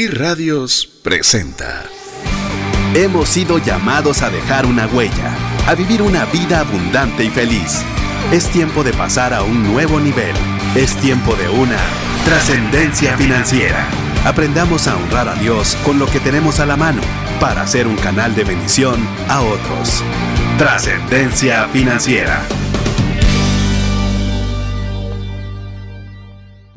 iRadios presenta. Hemos sido llamados a dejar una huella, a vivir una vida abundante y feliz. Es tiempo de pasar a un nuevo nivel. Es tiempo de una trascendencia financiera. Aprendamos a honrar a Dios con lo que tenemos a la mano para ser un canal de bendición a otros. Trascendencia financiera.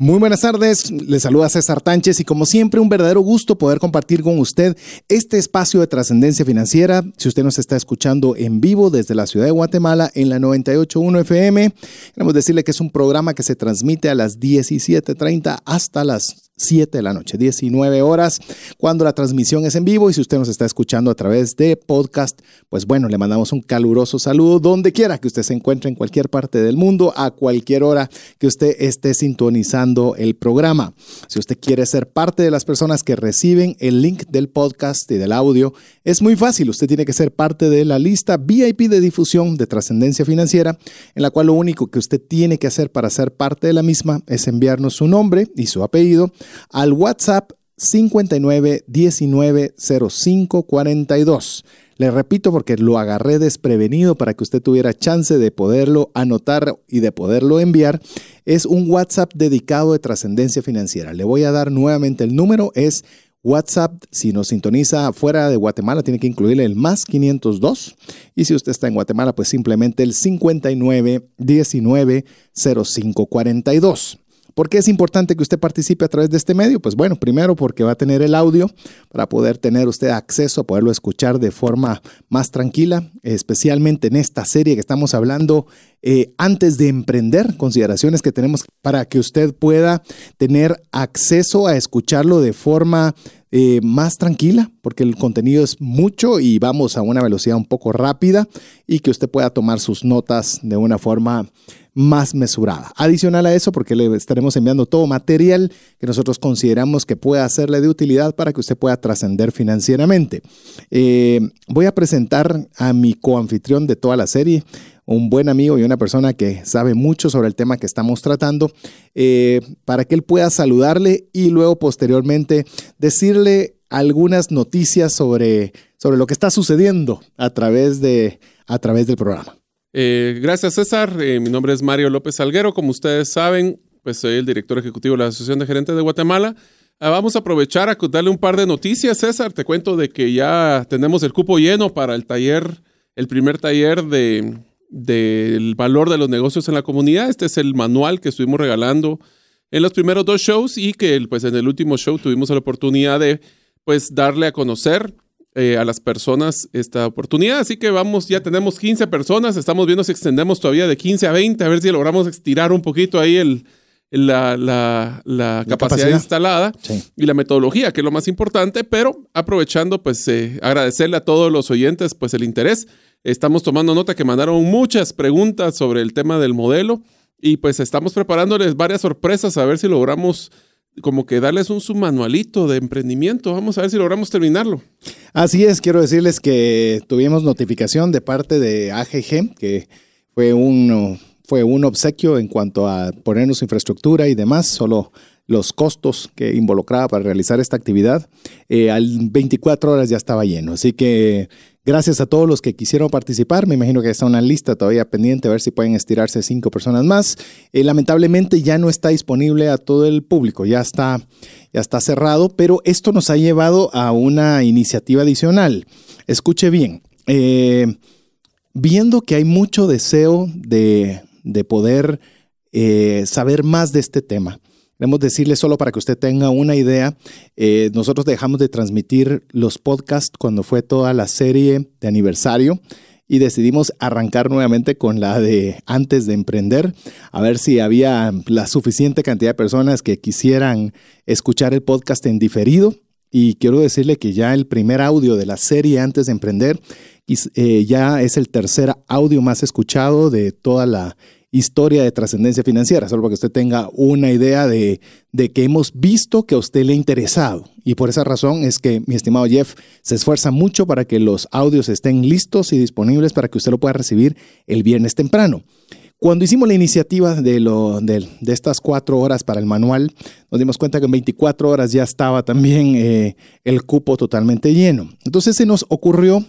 Muy buenas tardes, les saluda César Tánchez y como siempre un verdadero gusto poder compartir con usted este espacio de trascendencia financiera. Si usted nos está escuchando en vivo desde la ciudad de Guatemala en la 98.1 FM, queremos decirle que es un programa que se transmite a las 17.30 hasta las 7 de la noche, 19 horas, cuando la transmisión es en vivo. Y si usted nos está escuchando a través de podcast, pues bueno, le mandamos un caluroso saludo donde quiera que usted se encuentre en cualquier parte del mundo, a cualquier hora que usted esté sintonizando el programa. Si usted quiere ser parte de las personas que reciben el link del podcast y del audio, es muy fácil. Usted tiene que ser parte de la lista VIP de difusión de trascendencia financiera, en la cual lo único que usted tiene que hacer para ser parte de la misma es enviarnos su nombre y su apellido al WhatsApp 59 19 05 42. Le repito porque lo agarré desprevenido para que usted tuviera chance de poderlo anotar y de poderlo enviar. Es un WhatsApp dedicado de trascendencia financiera. Le voy a dar nuevamente el número. Es WhatsApp, si nos sintoniza fuera de Guatemala, tiene que incluirle el más 502. Y si usted está en Guatemala, pues simplemente el 59 19 05 42. ¿Por qué es importante que usted participe a través de este medio? Pues bueno, primero porque va a tener el audio para poder tener usted acceso a poderlo escuchar de forma más tranquila, especialmente en esta serie que estamos hablando eh, antes de emprender, consideraciones que tenemos para que usted pueda tener acceso a escucharlo de forma eh, más tranquila, porque el contenido es mucho y vamos a una velocidad un poco rápida y que usted pueda tomar sus notas de una forma más mesurada. Adicional a eso, porque le estaremos enviando todo material que nosotros consideramos que pueda serle de utilidad para que usted pueda trascender financieramente. Eh, voy a presentar a mi coanfitrión de toda la serie, un buen amigo y una persona que sabe mucho sobre el tema que estamos tratando, eh, para que él pueda saludarle y luego posteriormente decirle algunas noticias sobre, sobre lo que está sucediendo a través, de, a través del programa. Eh, gracias, César. Eh, mi nombre es Mario López Salguero. Como ustedes saben, pues soy el director ejecutivo de la Asociación de Gerentes de Guatemala. Ah, vamos a aprovechar a darle un par de noticias, César. Te cuento de que ya tenemos el cupo lleno para el taller, el primer taller de del valor de los negocios en la comunidad. Este es el manual que estuvimos regalando en los primeros dos shows y que pues en el último show tuvimos la oportunidad de pues darle a conocer eh, a las personas esta oportunidad. Así que vamos, ya tenemos 15 personas, estamos viendo si extendemos todavía de 15 a 20, a ver si logramos estirar un poquito ahí el, la, la, capacidad, instalada y la metodología, que es lo más importante, pero aprovechando, pues eh, agradecerle a todos los oyentes, pues el interés. Estamos tomando nota que mandaron muchas preguntas sobre el tema del modelo y pues estamos preparándoles varias sorpresas a ver si logramos como que darles un submanualito de emprendimiento. Vamos a ver si logramos terminarlo. Así es, quiero decirles que tuvimos notificación de parte de AGG, que fue un, fue un obsequio en cuanto a ponernos infraestructura y demás, solo los costos que involucraba para realizar esta actividad. Eh, al 24 horas ya estaba lleno, así que Gracias a todos los que quisieron participar. Me imagino que está una lista todavía pendiente a ver si pueden estirarse cinco personas más. Eh, lamentablemente ya no está disponible a todo el público, ya está, ya está cerrado, pero esto nos ha llevado a una iniciativa adicional. Escuche bien, eh, viendo que hay mucho deseo de, poder eh, saber más de este tema. Queremos decirle solo para que usted tenga una idea, eh, nosotros dejamos de transmitir los podcasts cuando fue toda la serie de aniversario y decidimos arrancar nuevamente con la de antes de emprender, a ver si había la suficiente cantidad de personas que quisieran escuchar el podcast en diferido. Y quiero decirle que ya el primer audio de la serie antes de emprender eh, ya es el tercer audio más escuchado de toda la historia de trascendencia financiera, solo para que usted tenga una idea de, de, que hemos visto que a usted le ha interesado. Y por esa razón es que mi estimado Jeff se esfuerza mucho para que los audios estén listos y disponibles para que usted lo pueda recibir el viernes temprano. Cuando hicimos la iniciativa de, lo, de, estas cuatro horas para el manual, nos dimos cuenta que en 24 horas ya estaba también eh, el cupo totalmente lleno. Entonces se nos ocurrió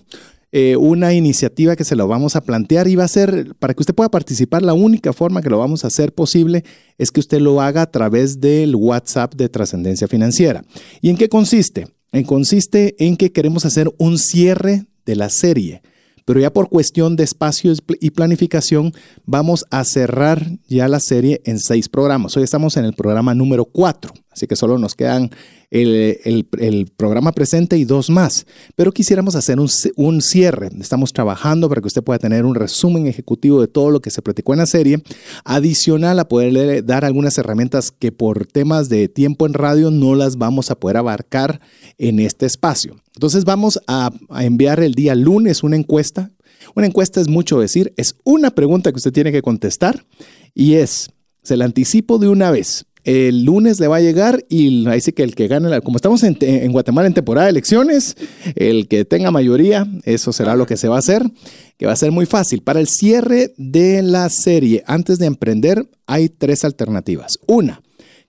eh, una iniciativa que se lo vamos a plantear y va a ser, para que usted pueda participar, la única forma que lo vamos a hacer posible es que usted lo haga a través del WhatsApp de trascendencia financiera. ¿Y en qué consiste? En consiste en que queremos hacer un cierre de la serie pero ya por cuestión de espacio y planificación vamos a cerrar ya la serie en seis programas. Hoy estamos en el programa número cuatro, así que solo nos quedan el, programa presente y dos más. Pero quisiéramos hacer un, un, cierre. Estamos trabajando para que usted pueda tener un resumen ejecutivo de todo lo que se platicó en la serie, adicional a poderle dar algunas herramientas que por temas de tiempo en radio no las vamos a poder abarcar en este espacio. Entonces vamos a, enviar el día lunes una encuesta. Una encuesta es mucho decir, es una pregunta que usted tiene que contestar y es, se la anticipo de una vez. El lunes le va a llegar y dice que el que gane, como estamos en, en, Guatemala en temporada de elecciones, el que tenga mayoría, eso será lo que se va a hacer, que va a ser muy fácil. Para el cierre de la serie, antes de emprender, hay tres alternativas. Una,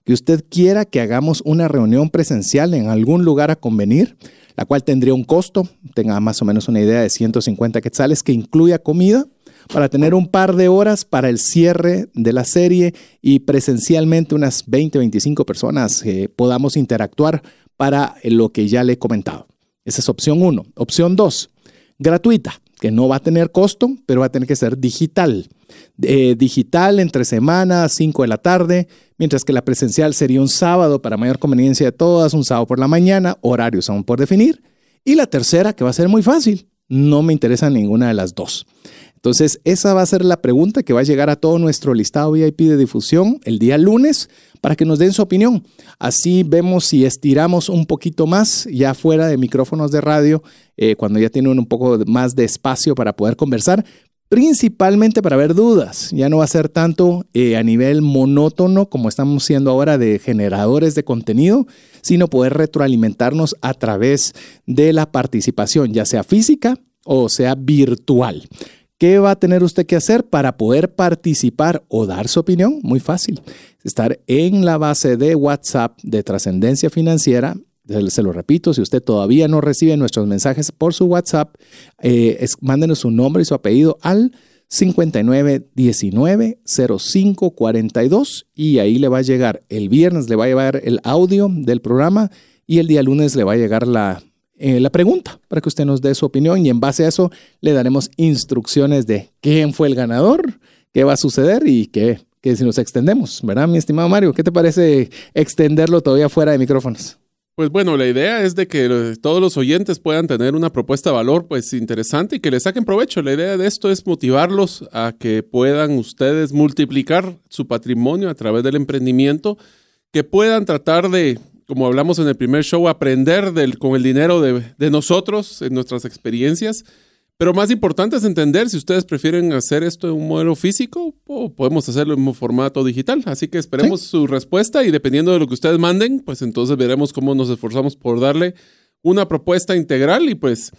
que usted quiera que hagamos una reunión presencial en algún lugar a convenir la cual tendría un costo, tenga más o menos una idea de 150 quetzales, que incluya comida para tener un par de horas para el cierre de la serie y presencialmente unas 20, 25 personas que podamos interactuar para lo que ya le he comentado. Esa es opción uno. Opción dos, gratuita, que no va a tener costo, pero va a tener que ser digital. Eh, digital entre semanas, 5 de la tarde, mientras que la presencial sería un sábado para mayor conveniencia de todas, un sábado por la mañana, horarios aún por definir. Y la tercera, que va a ser muy fácil, no me interesa ninguna de las dos. Entonces, esa va a ser la pregunta que va a llegar a todo nuestro listado VIP de difusión el día lunes para que nos den su opinión. Así vemos si estiramos un poquito más ya fuera de micrófonos de radio, eh, cuando ya tienen un poco más de espacio para poder conversar, principalmente para ver dudas. Ya no va a ser tanto eh, a nivel monótono como estamos siendo ahora de generadores de contenido, sino poder retroalimentarnos a través de la participación, ya sea física o sea virtual. ¿Qué va a tener usted que hacer para poder participar o dar su opinión? Muy fácil. Estar en la base de WhatsApp de trascendencia financiera se lo repito, si usted todavía no recibe nuestros mensajes por su WhatsApp, eh, mándenos su nombre y su apellido al 5919-0542 y ahí le va a llegar, el viernes le va a llegar el audio del programa y el día lunes le va a llegar la, eh, la pregunta para que usted nos dé su opinión y en base a eso le daremos instrucciones de quién fue el ganador, qué va a suceder y qué, que si nos extendemos, ¿verdad, mi estimado Mario? ¿Qué te parece extenderlo todavía fuera de micrófonos? Pues bueno, la idea es de que todos los oyentes puedan tener una propuesta de valor pues interesante y que le saquen provecho. La idea de esto es motivarlos a que puedan ustedes multiplicar su patrimonio a través del emprendimiento, que puedan tratar de, como hablamos en el primer show, aprender del, con el dinero de nosotros, en nuestras experiencias pero más importante es entender si ustedes prefieren hacer esto en un modelo físico o podemos hacerlo en un formato digital. Así que esperemos su respuesta y dependiendo de lo que ustedes manden, pues entonces veremos cómo nos esforzamos por darle una propuesta integral y pues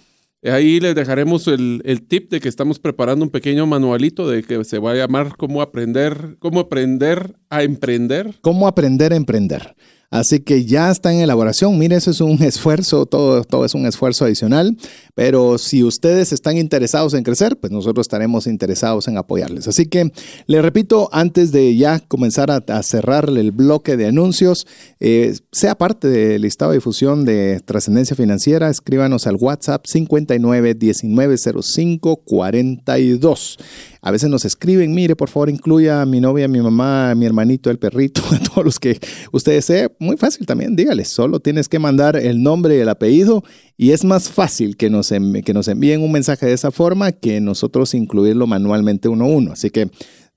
ahí les dejaremos el, el tip de que estamos preparando un pequeño manualito de que se va a llamar cómo aprender, cómo aprender a emprender. Cómo aprender a emprender. Así que ya está en elaboración. Mire, eso es un esfuerzo, todo, todo es un esfuerzo adicional. Pero si ustedes están interesados en crecer, pues nosotros estaremos interesados en apoyarles. Así que le repito, antes de ya comenzar a, cerrar el bloque de anuncios, eh, sea parte del listado de difusión de trascendencia financiera, escríbanos al WhatsApp 59 19 05 42. A veces nos escriben, mire, por favor, incluya a mi novia, a mi mamá, a mi hermanito, el perrito, a todos los que ustedes sean. Muy fácil también, dígales, solo tienes que mandar el nombre y el apellido y es más fácil que nos, que nos envíen un mensaje de esa forma que nosotros incluirlo manualmente uno a uno. Así que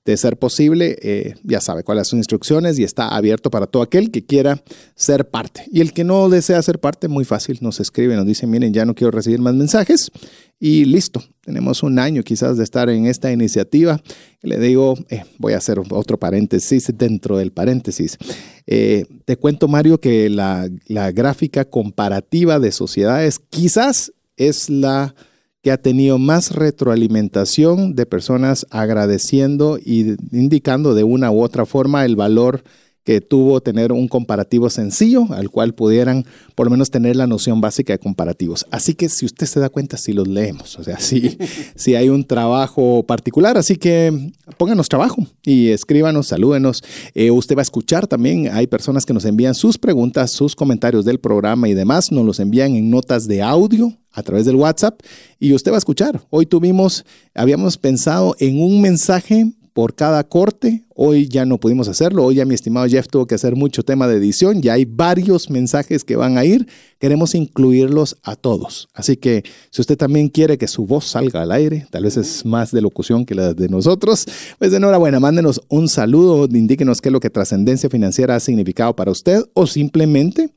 de ser posible, eh, ya sabe cuáles son instrucciones y está abierto para todo aquel que quiera ser parte. Y el que no desea ser parte, muy fácil, nos escribe, nos dice, miren, ya no quiero recibir más mensajes y listo. Tenemos un año quizás de estar en esta iniciativa. Le digo, eh, voy a hacer otro paréntesis dentro del paréntesis. Eh, te cuento, Mario, que la, la gráfica comparativa de sociedades quizás es la que ha tenido más retroalimentación de personas agradeciendo y indicando de una u otra forma el valor que tuvo tener un comparativo sencillo al cual pudieran por lo menos tener la noción básica de comparativos. Así que si usted se da cuenta, si los leemos, o sea, si, si hay un trabajo particular, así que pónganos trabajo y escríbanos, salúdenos. Eh, usted va a escuchar también, hay personas que nos envían sus preguntas, sus comentarios del programa y demás, nos los envían en notas de audio a través del WhatsApp y usted va a escuchar. Hoy tuvimos, habíamos pensado en un mensaje por cada corte. Hoy ya no pudimos hacerlo. Hoy ya mi estimado Jeff tuvo que hacer mucho tema de edición. Ya hay varios mensajes que van a ir. Queremos incluirlos a todos. Así que si usted también quiere que su voz salga al aire, tal vez es más de locución que la de nosotros, pues enhorabuena. Mándenos un saludo, indíquenos qué es lo que trascendencia financiera ha significado para usted o simplemente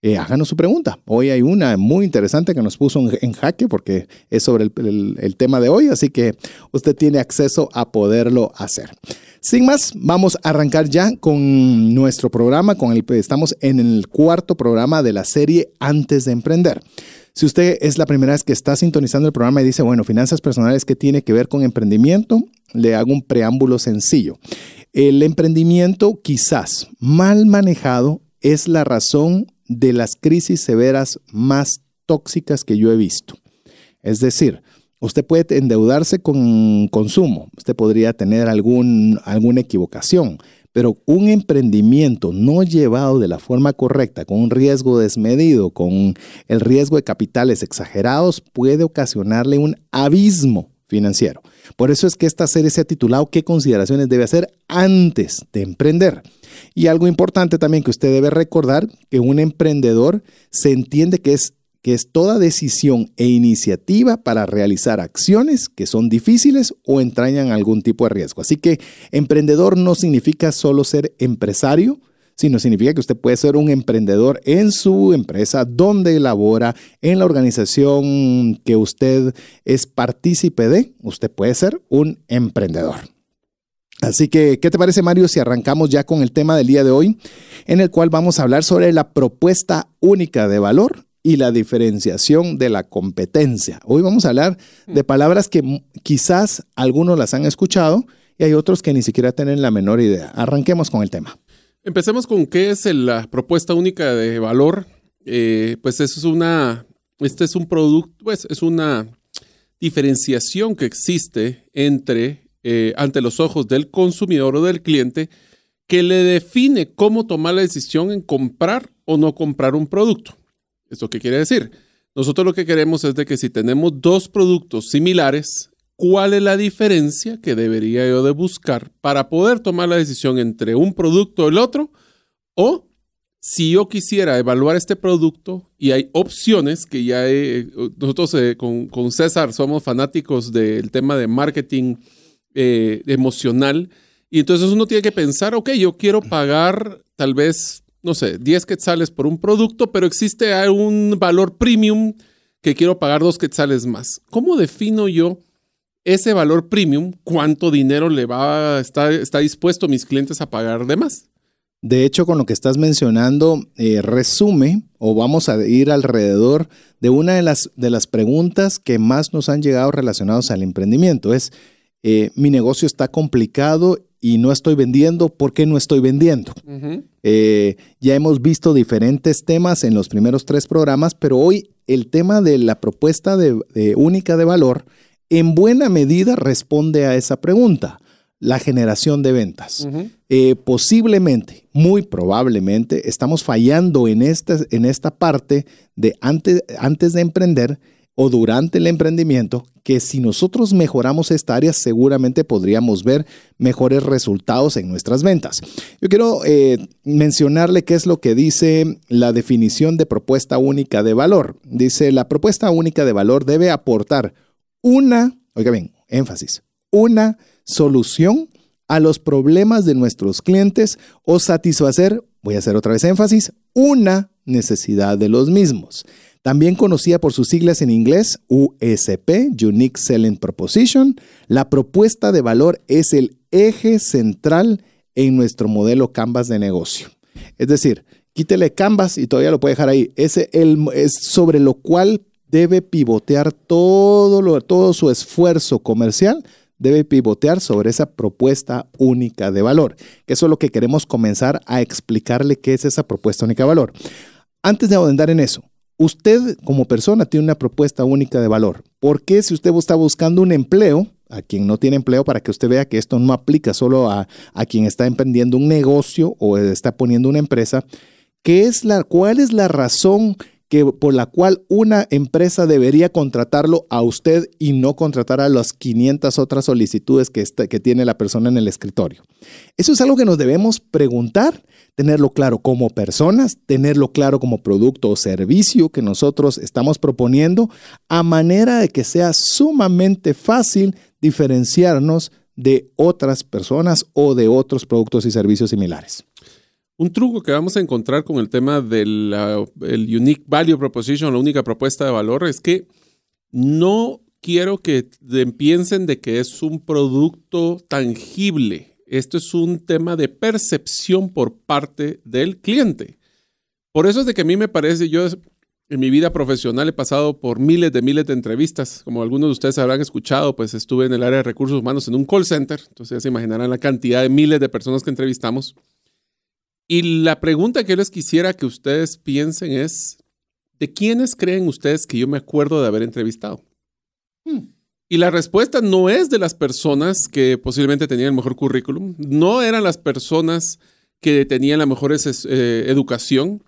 eh, háganos su pregunta. Hoy hay una muy interesante que nos puso en, jaque porque es sobre el, tema de hoy, así que usted tiene acceso a poderlo hacer. Sin más, vamos a arrancar ya con nuestro programa, con el estamos en el cuarto programa de la serie Antes de Emprender. Si usted es la primera vez que está sintonizando el programa y dice, bueno, finanzas personales, ¿qué tiene que ver con emprendimiento? Le hago un preámbulo sencillo. El emprendimiento quizás mal manejado es la razón de las crisis severas más tóxicas que yo he visto. Es decir, usted puede endeudarse con consumo, usted podría tener algún, alguna equivocación, pero un emprendimiento no llevado de la forma correcta, con un riesgo desmedido, con el riesgo de capitales exagerados, puede ocasionarle un abismo financiero. Por eso es que esta serie se ha titulado ¿Qué consideraciones debe hacer antes de emprender? Y algo importante también que usted debe recordar, que un emprendedor se entiende que es, que es toda decisión e iniciativa para realizar acciones que son difíciles o entrañan algún tipo de riesgo. Así que emprendedor no significa solo ser empresario, sino significa que usted puede ser un emprendedor en su empresa, donde elabora, en la organización que usted es partícipe de, usted puede ser un emprendedor. Así que, ¿qué te parece Mario si arrancamos ya con el tema del día de hoy, en el cual vamos a hablar sobre la propuesta única de valor y la diferenciación de la competencia? Hoy vamos a hablar de palabras que quizás algunos las han escuchado y hay otros que ni siquiera tienen la menor idea. Arranquemos con el tema. Empecemos con qué es la propuesta única de valor. Eh, pues eso es una, este es un producto, pues es una diferenciación que existe entre eh, ante los ojos del consumidor o del cliente que le define cómo tomar la decisión en comprar o no comprar un producto. ¿Esto qué quiere decir? Nosotros lo que queremos es de que si tenemos dos productos similares, ¿cuál es la diferencia que debería yo de buscar para poder tomar la decisión entre un producto o el otro? O si yo quisiera evaluar este producto y hay opciones que ya nosotros eh, con, con, César somos fanáticos del tema de marketing eh, emocional. Y entonces uno tiene que pensar, ok, yo quiero pagar tal vez, no sé, 10 quetzales por un producto, pero existe un valor premium que quiero pagar dos quetzales más. ¿Cómo defino yo ese valor premium? ¿Cuánto dinero le va, está, está dispuesto mis clientes a pagar de más? De hecho, con lo que estás mencionando, eh, resume o vamos a ir alrededor de una de las, de las preguntas que más nos han llegado relacionados al emprendimiento. Es, eh, mi negocio está complicado y no estoy vendiendo, ¿por qué no estoy vendiendo? Eh, ya hemos visto diferentes temas en los primeros tres programas, pero hoy el tema de la propuesta de, única de valor en buena medida responde a esa pregunta, la generación de ventas. Eh, posiblemente, muy probablemente, estamos fallando en esta, en esta parte de antes, antes de emprender o durante el emprendimiento, que si nosotros mejoramos esta área, seguramente podríamos ver mejores resultados en nuestras ventas. Yo quiero eh, mencionarle qué es lo que dice la definición de propuesta única de valor. Dice, la propuesta única de valor debe aportar una, oiga bien, énfasis, una solución a los problemas de nuestros clientes o satisfacer, voy a hacer otra vez énfasis, una necesidad de los mismos. También conocida por sus siglas en inglés, USP, Unique Selling Proposition, la propuesta de valor es el eje central en nuestro modelo Canvas de negocio. Es decir, quítele Canvas y todavía lo puede dejar ahí. Es, el, es sobre lo cual debe pivotear todo, lo, todo su esfuerzo comercial debe pivotear sobre esa propuesta única de valor, eso es lo que queremos comenzar a explicarle qué es esa propuesta única de valor. Antes de ahondar en eso, usted como persona tiene una propuesta única de valor. ¿Por qué si usted está buscando un empleo, a quien no tiene empleo, para que usted vea que esto no aplica solo a, a quien está emprendiendo un negocio o está poniendo una empresa, ¿qué es la, ¿cuál es la razón que, por la cual una empresa debería contratarlo a usted y no contratar a las 500 otras solicitudes que, que tiene la persona en el escritorio. Eso es algo que nos debemos preguntar, tenerlo claro como personas, tenerlo claro como producto o servicio que nosotros estamos proponiendo, a manera de que sea sumamente fácil diferenciarnos de otras personas o de otros productos y servicios similares. Un truco que vamos a encontrar con el tema del Unique Value Proposition, la única propuesta de valor, es que no quiero que piensen de que es un producto tangible. Esto es un tema de percepción por parte del cliente. Por eso es de que a mí me parece, yo en mi vida profesional he pasado por miles de miles de entrevistas. Como algunos de ustedes habrán escuchado, pues estuve en el área de recursos humanos en un call center. Entonces ya se imaginarán la cantidad de miles de personas que entrevistamos. Y la pregunta que yo les quisiera que ustedes piensen es, ¿de quiénes creen ustedes que yo me acuerdo de haber entrevistado? Hmm. Y la respuesta no es de las personas que posiblemente tenían el mejor currículum, no eran las personas que tenían la mejor eh, educación,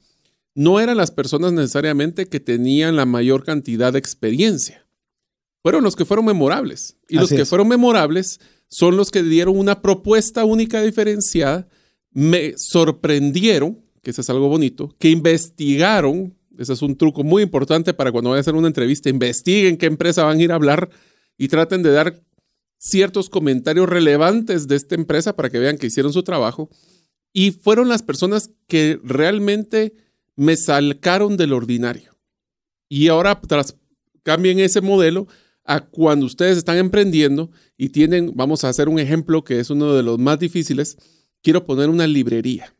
no eran las personas necesariamente que tenían la mayor cantidad de experiencia. Fueron los que fueron memorables. Y los que fueron memorables son los que dieron una propuesta única diferenciada me sorprendieron, que eso es algo bonito, que investigaron, ese es un truco muy importante para cuando vayan a hacer una entrevista, investiguen qué empresa van a ir a hablar y traten de dar ciertos comentarios relevantes de esta empresa para que vean que hicieron su trabajo. Y fueron las personas que realmente me salcaron del ordinario. Y ahora tras, cambien ese modelo a cuando ustedes están emprendiendo y tienen, vamos a hacer un ejemplo que es uno de los más difíciles, quiero poner una librería.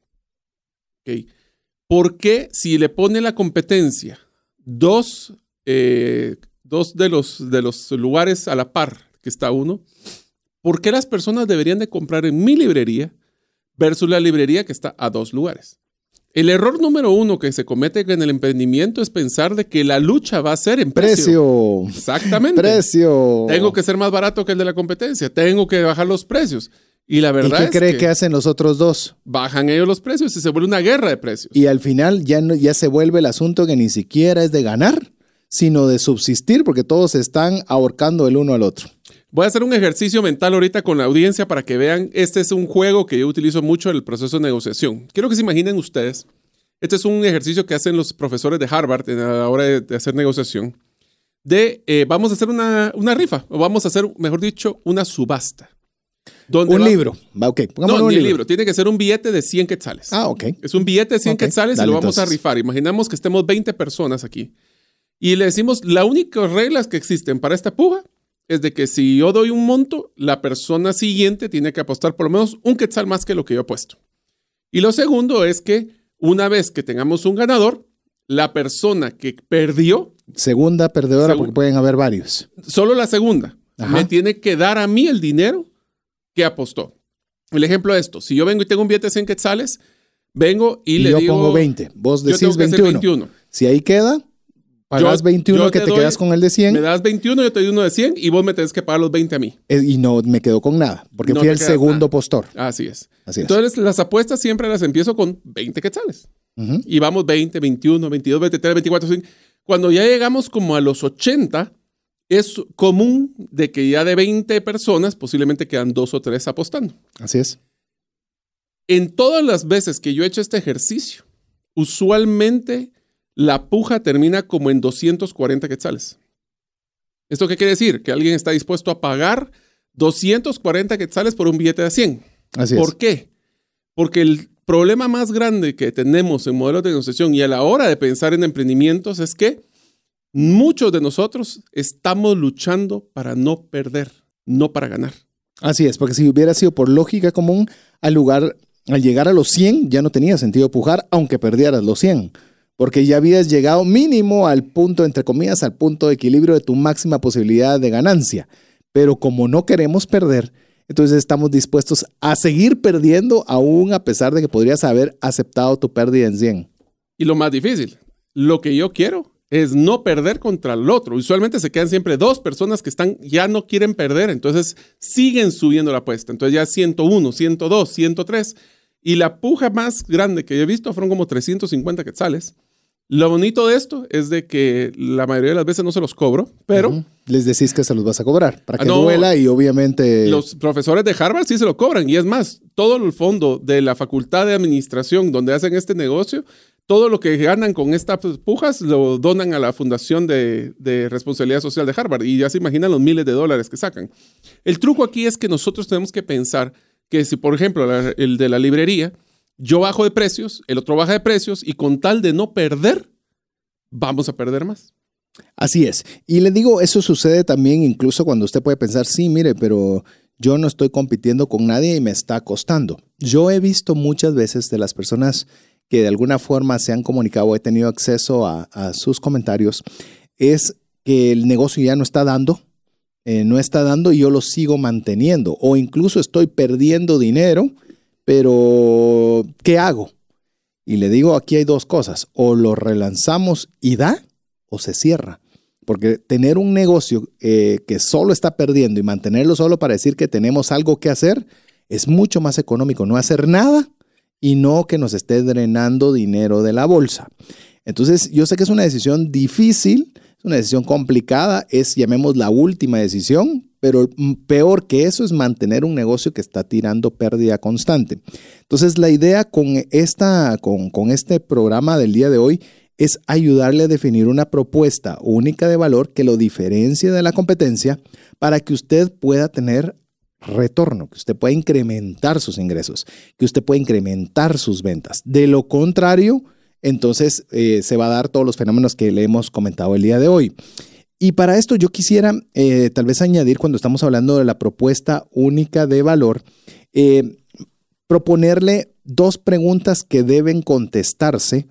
¿Por qué si le pone la competencia dos, eh, dos de, los, de los lugares a la par que está uno, ¿por qué las personas deberían de comprar en mi librería versus la librería que está a dos lugares? El error número uno que se comete en el emprendimiento es pensar de que la lucha va a ser en precio. Precio. Exactamente. Precio. Tengo que ser más barato que el de la competencia. Tengo que bajar los precios. Y la verdad qué cree que, hacen los otros dos? Bajan ellos los precios y se vuelve una guerra de precios. Y al final ya, no, ya se vuelve el asunto que ni siquiera es de ganar, sino de subsistir, porque todos están ahorcando el uno al otro. Voy a hacer un ejercicio mental ahorita con la audiencia para que vean, este es un juego que yo utilizo mucho en el proceso de negociación. Quiero que se imaginen ustedes, este es un ejercicio que hacen los profesores de Harvard a la hora de, hacer negociación, de eh, vamos a hacer una, una rifa, o vamos a hacer, mejor dicho, una subasta un libro. Ok, no, un libro. Tiene que ser un billete de 100 quetzales. Ah, ok. Es un billete de 100 quetzales y lo vamos a rifar. Imaginamos que estemos 20 personas aquí. Y le decimos, la única reglas que existen para esta puja es de que si yo doy un monto, la persona siguiente tiene que apostar por lo menos un quetzal más que lo que yo he puesto. Y lo segundo es que una vez que tengamos un ganador, la persona que perdió... Segunda perdedora, porque pueden haber varios. Solo la segunda. Me tiene que dar a mí el dinero que apostó. El ejemplo de esto, si yo vengo y tengo un billete de 100 quetzales, vengo y, le yo digo... Yo pongo 20, vos decís 21. Si ahí queda, pagas 21 que te quedas con el de 100. Me das 21, yo te doy uno de 100 y vos me tenés que pagar los 20 a mí. Eh, y no me quedo con nada, porque fui el segundo postor. Así es. Así es. Entonces las apuestas siempre las empiezo con 20 quetzales. Y vamos 20, 21, 22, 23, 24, 25. Cuando ya llegamos como a los 80, es común de que ya de 20 personas posiblemente quedan dos o tres apostando. Así es. En todas las veces que yo he hecho este ejercicio, usualmente la puja termina como en 240 quetzales. ¿Esto qué quiere decir? Que alguien está dispuesto a pagar 240 quetzales por un billete de 100. Así ¿Por qué? Porque el problema más grande que tenemos en modelos de negociación y a la hora de pensar en emprendimientos es que Muchos de nosotros estamos luchando para no perder, no para ganar. Así es, porque si hubiera sido por lógica común, al lugar, al llegar a los 100 ya no tenía sentido pujar, aunque perdieras los 100. porque ya habías llegado mínimo al punto, entre comillas, al punto de equilibrio de tu máxima posibilidad de ganancia. Pero como no queremos perder, entonces estamos dispuestos a seguir perdiendo aún a pesar de que podrías haber aceptado tu pérdida en 100. Y lo más difícil, lo que yo quiero es no perder contra el otro. Usualmente se quedan siempre dos personas que están ya no quieren perder, entonces siguen subiendo la apuesta. Entonces ya 101, 102, 103 y la puja más grande que he visto fueron como 350 quetzales. Lo bonito de esto es de que la mayoría de las veces no se los cobro, pero... Les decís que se los vas a cobrar para Ah, que no. duela y obviamente... Los profesores de Harvard sí se lo cobran. Y es más, todo el fondo de la facultad de administración donde hacen este negocio, todo lo que ganan con estas pujas lo donan a la Fundación de, Responsabilidad Social de Harvard. Y ya se imaginan los miles de dólares que sacan. El truco aquí es que nosotros tenemos que pensar que si, por ejemplo, el de la librería, yo bajo de precios, el otro baja de precios, y con tal de no perder, vamos a perder más. Así es. Y le digo, eso sucede también incluso cuando usted puede pensar, sí, mire, pero yo no estoy compitiendo con nadie y me está costando. Yo he visto muchas veces de las personas que de alguna forma se han comunicado o he tenido acceso a, sus comentarios, es que el negocio ya no está dando, eh, no está dando y yo lo sigo manteniendo. O incluso estoy perdiendo dinero, pero ¿qué hago? Y le digo, aquí hay dos cosas, o lo relanzamos y da, o se cierra. Porque tener un negocio eh, que solo está perdiendo y mantenerlo solo para decir que tenemos algo que hacer es mucho más económico no hacer nada y no que nos esté drenando dinero de la bolsa. Entonces, yo sé que es una decisión difícil, es una decisión complicada, es, llamemos, la última decisión, pero peor que eso es mantener un negocio que está tirando pérdida constante. Entonces, la idea con, esta, con, con este programa del día de hoy es ayudarle a definir una propuesta única de valor que lo diferencie de la competencia para que usted pueda tener retorno, que usted pueda incrementar sus ingresos, que usted pueda incrementar sus ventas. De lo contrario, entonces eh, se va a dar todos los fenómenos que le hemos comentado el día de hoy. Y para esto yo quisiera eh, tal vez añadir, cuando estamos hablando de la propuesta única de valor, eh, proponerle dos preguntas que deben contestarse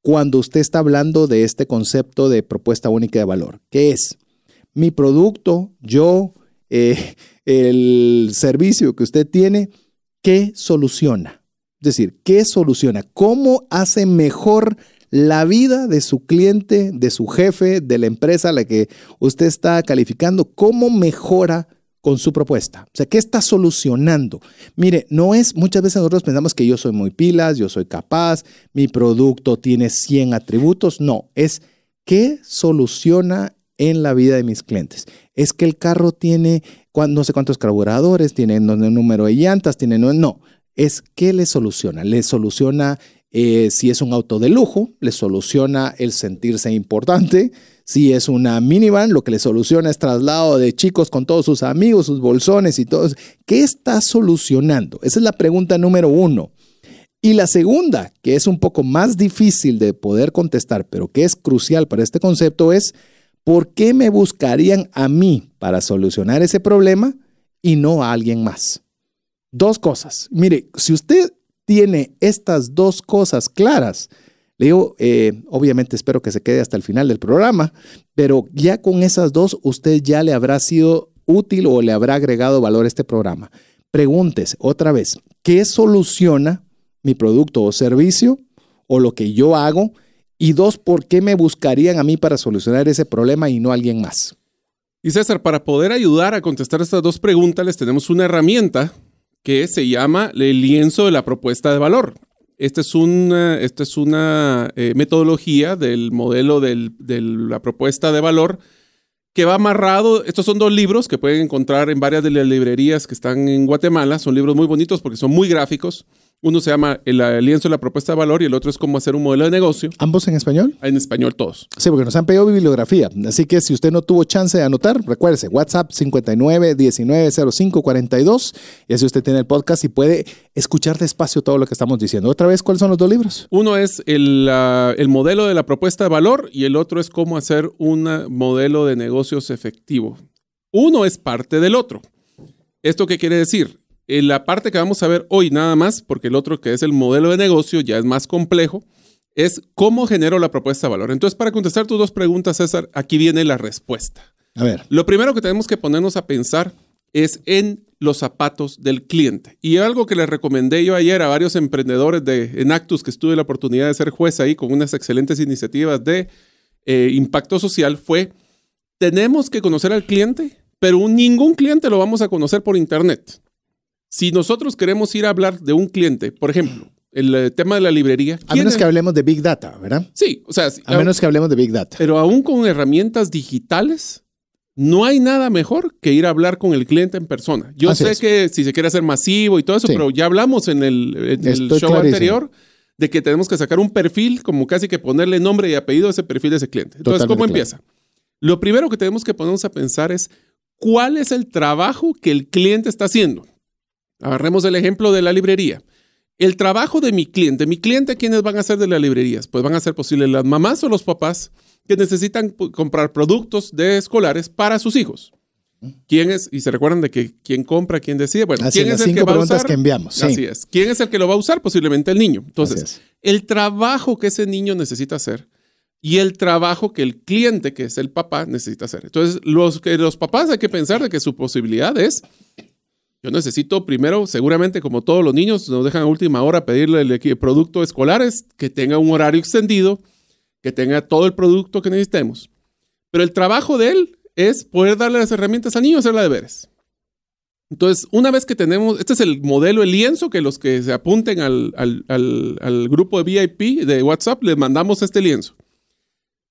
cuando usted está hablando de este concepto de propuesta única de valor, que es mi producto, yo, eh, el servicio que usted tiene, ¿qué soluciona? Es decir, ¿qué soluciona? ¿Cómo hace mejor la vida de su cliente, de su jefe, de la empresa a la que usted está calificando? ¿Cómo mejora con su propuesta? O sea, ¿qué está solucionando? Mire, no es, muchas veces nosotros pensamos que yo soy muy pilas, yo soy capaz, mi producto tiene 100 atributos. No, es qué soluciona en la vida de mis clientes. Es que el carro tiene no sé cuántos carburadores, tiene no- número de llantas, tiene no, es qué le soluciona. Le soluciona eh, si es un auto de lujo, le soluciona el sentirse importante. Si es una minivan, lo que le soluciona es traslado de chicos con todos sus amigos, sus bolsones y todo. ¿Qué está solucionando? Esa es la pregunta número uno. Y la segunda, que es un poco más difícil de poder contestar, pero que es crucial para este concepto, es ¿por qué me buscarían a mí para solucionar ese problema y no a alguien más? Dos cosas. Mire, si usted tiene estas dos cosas claras, le digo, eh, obviamente espero que se quede hasta el final del programa, pero ya con esas dos usted ya le habrá sido útil o le habrá agregado valor a este programa. Pregúntese otra vez, ¿qué soluciona mi producto o servicio o lo que yo hago? Y dos, ¿por qué me buscarían a mí para solucionar ese problema y no a alguien más? Y César, para poder ayudar a contestar estas dos preguntas, les tenemos una herramienta que se llama el lienzo de la propuesta de valor. Esta es una, esta es una eh, metodología del modelo del- de la propuesta de valor que va amarrado. Estos son dos libros que pueden encontrar en varias de las librerías que están en Guatemala. Son libros muy bonitos porque son muy gráficos. Uno se llama El lienzo de la propuesta de valor y el otro es cómo hacer un modelo de negocio. ¿Ambos en español? En español todos. Sí, porque nos han pedido bibliografía. Así que si usted no tuvo chance de anotar, recuérdese, WhatsApp 59 19 05 42. Y así usted tiene el podcast y puede escuchar despacio todo lo que estamos diciendo. Otra vez, ¿cuáles son los dos libros? Uno es el, el modelo de la propuesta de valor y el otro es cómo hacer un modelo de negocios efectivo. Uno es parte del otro. ¿Esto qué quiere decir? En la parte que vamos a ver hoy nada más, porque el otro que es el modelo de negocio ya es más complejo, es cómo genero la propuesta de valor. Entonces, para contestar tus dos preguntas, César, aquí viene la respuesta. A ver. Lo primero que tenemos que ponernos a pensar es en los zapatos del cliente. Y algo que les recomendé yo ayer a varios emprendedores de Enactus, que tuve la oportunidad de ser juez ahí con unas excelentes iniciativas de eh, impacto social, fue, tenemos que conocer al cliente, pero ningún cliente lo vamos a conocer por internet. Si nosotros queremos ir a hablar de un cliente, por ejemplo, el eh, tema de la librería. A menos es? que hablemos de Big Data, ¿verdad? Sí, o sea, a menos que hablemos de Big Data. Pero aún con herramientas digitales, no hay nada mejor que ir a hablar con el cliente en persona. Yo Así sé es. que si se quiere hacer masivo y todo eso, Sí. pero ya hablamos en el, en el show clarísimo. anterior de que tenemos que sacar un perfil, como casi que ponerle nombre y apellido a ese perfil de ese cliente. Entonces, Totalmente ¿cómo claro. empieza? Lo primero que tenemos que ponernos a pensar es cuál es el trabajo que el cliente está haciendo. Agarremos el ejemplo de la librería. El trabajo de mi cliente, mi cliente, ¿quiénes van a hacer de las librerías? Pues van a ser posible las mamás o los papás que necesitan comprar productos de escolares para sus hijos. ¿Quién es? Y se recuerdan de que quién compra, quién decide. Bueno, Así ¿quién es el que va a usar? que enviamos. Sí. Así es. ¿Quién es el que lo va a usar? Posiblemente el niño. Entonces, el trabajo que ese niño necesita hacer y el trabajo que el cliente, que es el papá, necesita hacer. Entonces, los, que los papás hay que pensar de que su posibilidad es, yo necesito primero, seguramente como todos los niños, nos dejan a última hora pedirle el producto escolares, que tenga un horario extendido, que tenga todo el producto que necesitemos. Pero el trabajo de él es poder darle las herramientas al niño hacer la deberes. Entonces, una vez que tenemos, este es el modelo, el lienzo, que los que se apunten al, al- al- al grupo de VIP de WhatsApp, les mandamos este lienzo.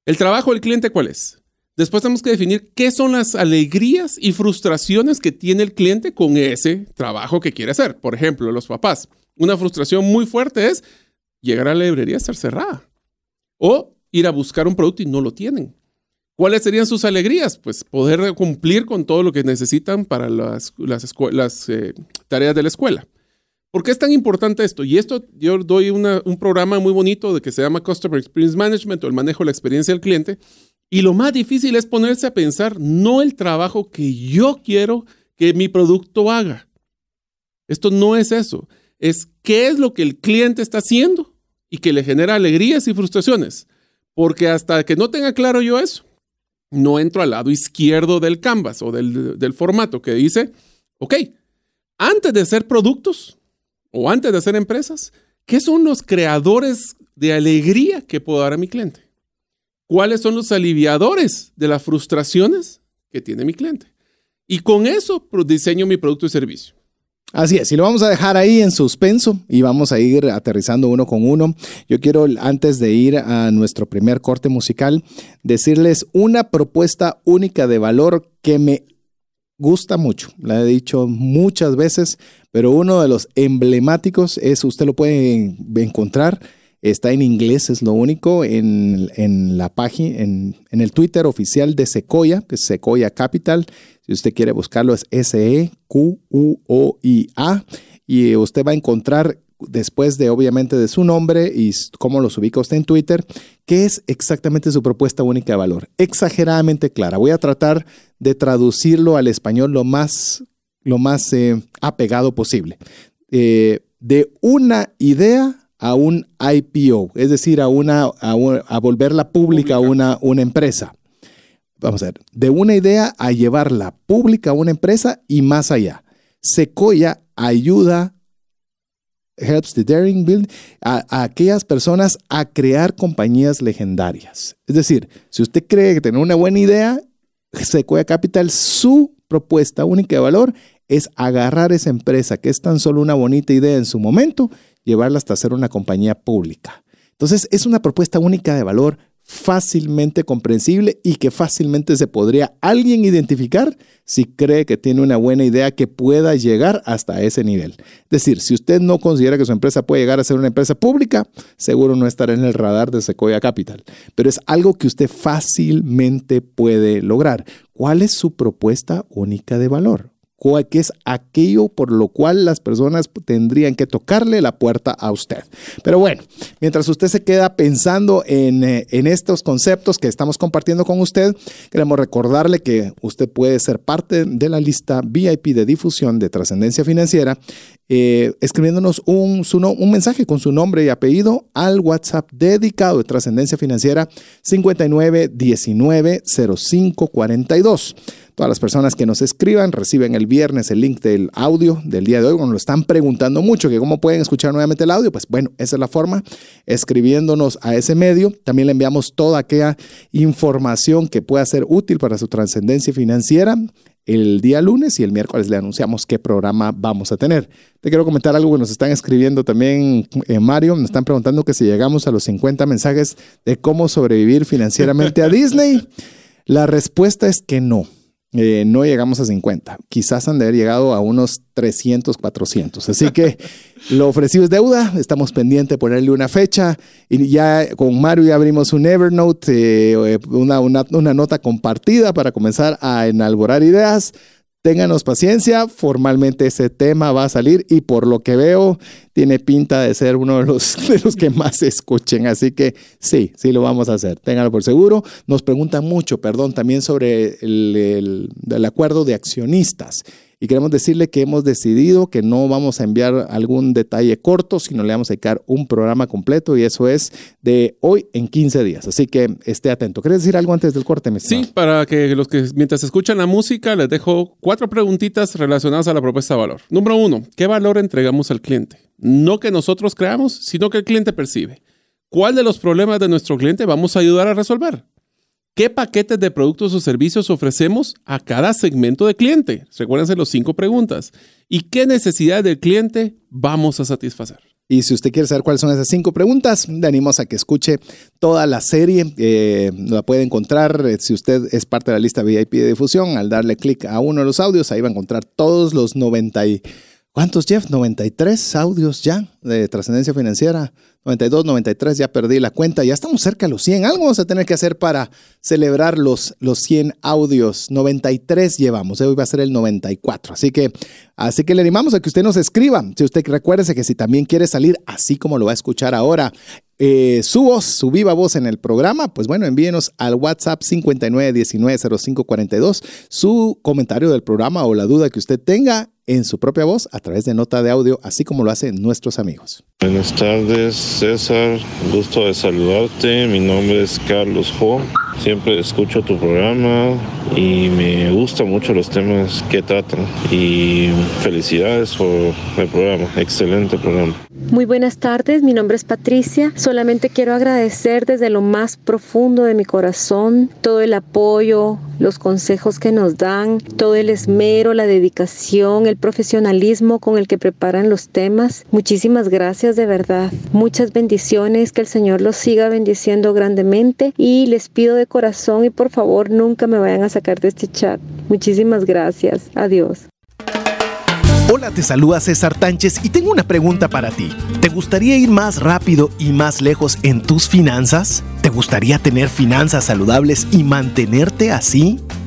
El trabajo del cliente, ¿cuál es? Después tenemos que definir qué son las alegrías y frustraciones que tiene el cliente con ese trabajo que quiere hacer. Por ejemplo, los papás. Una frustración muy fuerte es llegar a la librería y estar cerrada. O ir a buscar un producto y no lo tienen. ¿Cuáles serían sus alegrías? Pues poder cumplir con todo lo que necesitan para las, eh, tareas de la escuela. ¿Por qué es tan importante esto? Y esto yo doy un programa muy bonito de que se llama Customer Experience Management o el manejo de la experiencia del cliente. Y lo más difícil es ponerse a pensar no el trabajo que yo quiero que mi producto haga. Esto no es eso. Es qué es lo que el cliente está haciendo y que le genera alegrías y frustraciones. Porque hasta que no tenga claro yo eso, no entro al lado izquierdo del canvas o del, del formato que dice, ok, antes de hacer productos o antes de hacer empresas, ¿qué son los creadores de alegría que puedo dar a mi cliente? ¿Cuáles son los aliviadores de las frustraciones que tiene mi cliente? Y con eso diseño mi producto y servicio. Así es, y lo vamos a dejar ahí en suspenso y vamos a ir aterrizando uno con uno. Yo quiero, antes de ir a nuestro primer corte musical, decirles una propuesta única de valor que me gusta mucho. La he dicho muchas veces, pero uno de los emblemáticos es, usted lo puede encontrar, está en inglés, es lo único, en, en la página, en, en el Twitter oficial de Sequoia, que es Sequoia Capital. Si usted quiere buscarlo, es S-E-Q-U-O-I-A. Y usted va a encontrar, después de obviamente de su nombre y cómo los ubica usted en Twitter, qué es exactamente su propuesta única de valor. Exageradamente clara. Voy a tratar de traducirlo al español lo más, lo más eh, apegado posible. Eh, de una idea a un IPO, es decir, a, una, a, un- a volverla pública, Pública. Una, una empresa. Vamos a ver, de una idea a llevarla pública a una empresa y más allá. Sequoia ayuda, helps the daring build, a, a aquellas personas a crear compañías legendarias. Es decir, si usted cree que tiene una buena idea, Sequoia Capital, su propuesta única de valor es agarrar esa empresa que es tan solo una bonita idea en su momento, llevarla hasta ser una compañía pública. Entonces, es una propuesta única de valor fácilmente comprensible y que fácilmente se podría alguien identificar si cree que tiene una buena idea que pueda llegar hasta ese nivel. Es decir, si usted no considera que su empresa puede llegar a ser una empresa pública, seguro no estará en el radar de Sequoia Capital. Pero es algo que usted fácilmente puede lograr. ¿Cuál es su propuesta única de valor? Qué es aquello por lo cual las personas tendrían que tocarle la puerta a usted. Pero bueno, mientras usted se queda pensando en, eh, en estos conceptos que estamos compartiendo con usted, queremos recordarle que usted puede ser parte de la lista VIP de difusión de trascendencia financiera eh, escribiéndonos un, su un mensaje con su nombre y apellido al WhatsApp dedicado de Trascendencia Financiera 59190542. Todas las personas que nos escriban reciben el viernes el link del audio del día de hoy. Cuando lo están preguntando mucho que cómo pueden escuchar nuevamente el audio, pues bueno, esa es la forma, escribiéndonos a ese medio. También le enviamos toda aquella información que pueda ser útil para su trascendencia financiera el día lunes y el miércoles le anunciamos qué programa vamos a tener. Te quiero comentar algo que nos están escribiendo también, eh, Mario, nos están preguntando que si llegamos a los 50 mensajes de cómo sobrevivir financieramente a Disney. La respuesta es que no. Eh, no llegamos a 50. Quizás han de haber llegado a unos 300, 400. Así que lo ofrecido es deuda. Estamos pendientes de ponerle una fecha. Y ya con Mario ya abrimos un Evernote, eh, una, una nota compartida para comenzar a enalborar ideas. Ténganos paciencia, formalmente ese tema va a salir y por lo que veo tiene pinta de ser uno de los, que más escuchen, así que sí, sí lo vamos a hacer, ténganlo por seguro. Nos preguntan mucho, perdón, también sobre el, el acuerdo de accionistas y queremos decirle que hemos decidido que no vamos a enviar algún detalle corto, sino le vamos a dedicar un programa completo y eso es de hoy en 15 días. Así que esté atento. ¿Quieres decir algo antes del corte, Sí, para que los que mientras escuchan la música les dejo cuatro preguntitas relacionadas a la propuesta de valor. Número uno, ¿qué valor entregamos al cliente? No que nosotros creamos, sino que el cliente percibe. ¿Cuál de los problemas de nuestro cliente vamos a ayudar a resolver? ¿Qué paquetes de productos o servicios ofrecemos a cada segmento de cliente? Recuérdense las cinco preguntas. ¿Y qué necesidades del cliente vamos a satisfacer? Y si usted quiere saber cuáles son esas cinco preguntas, le animamos a que escuche toda la serie. Eh, la puede encontrar eh, si usted es parte de la lista VIP de difusión. Al darle clic a uno de los audios, ahí va a encontrar todos los 90 y... ¿Cuántos, Jeff? 93 audios ya de trascendencia financiera. 92, 93, ya perdí la cuenta. Ya estamos cerca de los 100. Algo vamos a tener que hacer para celebrar los, los 100 audios. 93 llevamos. Hoy va a ser el 94. Así que, así que le animamos a que usted nos escriba. Si usted recuerde que si también quiere salir así como lo va a escuchar ahora, eh, su voz, su viva voz en el programa, pues bueno, envíenos al WhatsApp 59190542 su comentario del programa o la duda que usted tenga en su propia voz a través de nota de audio, así como lo hacen nuestros amigos. Buenas tardes, César. Gusto de saludarte. Mi nombre es Carlos Jo. Siempre escucho tu programa y me gustan mucho los temas que tratan. Y felicidades por el programa. Excelente programa. Muy buenas tardes, mi nombre es Patricia. Solamente quiero agradecer desde lo más profundo de mi corazón todo el apoyo, los consejos que nos dan, todo el esmero, la dedicación, el profesionalismo con el que preparan los temas. Muchísimas gracias de verdad. Muchas bendiciones, que el Señor los siga bendiciendo grandemente y les pido de corazón y por favor nunca me vayan a sacar de este chat. Muchísimas gracias. Adiós. Hola, te saluda César Tánchez y tengo una pregunta para ti. ¿Te gustaría ir más rápido y más lejos en tus finanzas? ¿Te gustaría tener finanzas saludables y mantenerte así?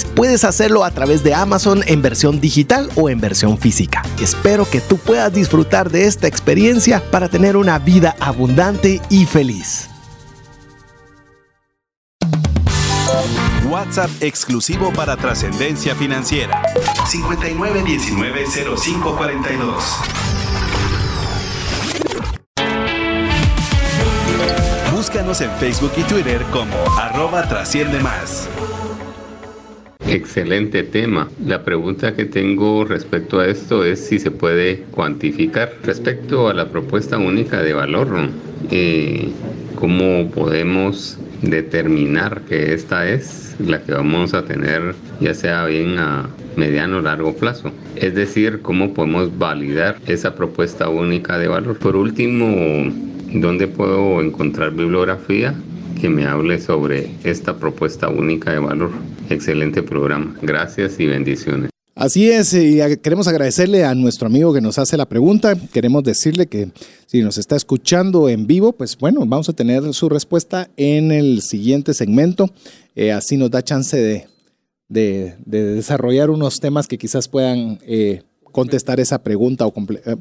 puedes hacerlo a través de Amazon en versión digital o en versión física. Espero que tú puedas disfrutar de esta experiencia para tener una vida abundante y feliz. WhatsApp exclusivo para trascendencia financiera. 59190542. Búscanos en Facebook y Twitter como arroba trasciende más. Excelente tema. La pregunta que tengo respecto a esto es si se puede cuantificar. Respecto a la propuesta única de valor, eh, ¿cómo podemos determinar que esta es la que vamos a tener, ya sea bien a mediano o largo plazo. Es decir, cómo podemos validar esa propuesta única de valor. Por último, ¿dónde puedo encontrar bibliografía que me hable sobre esta propuesta única de valor? Excelente programa. Gracias y bendiciones. Así es, y queremos agradecerle a nuestro amigo que nos hace la pregunta. Queremos decirle que si nos está escuchando en vivo, pues bueno, vamos a tener su respuesta en el siguiente segmento. Eh, así nos da chance de, de, desarrollar unos temas que quizás puedan eh, contestar esa pregunta o eh,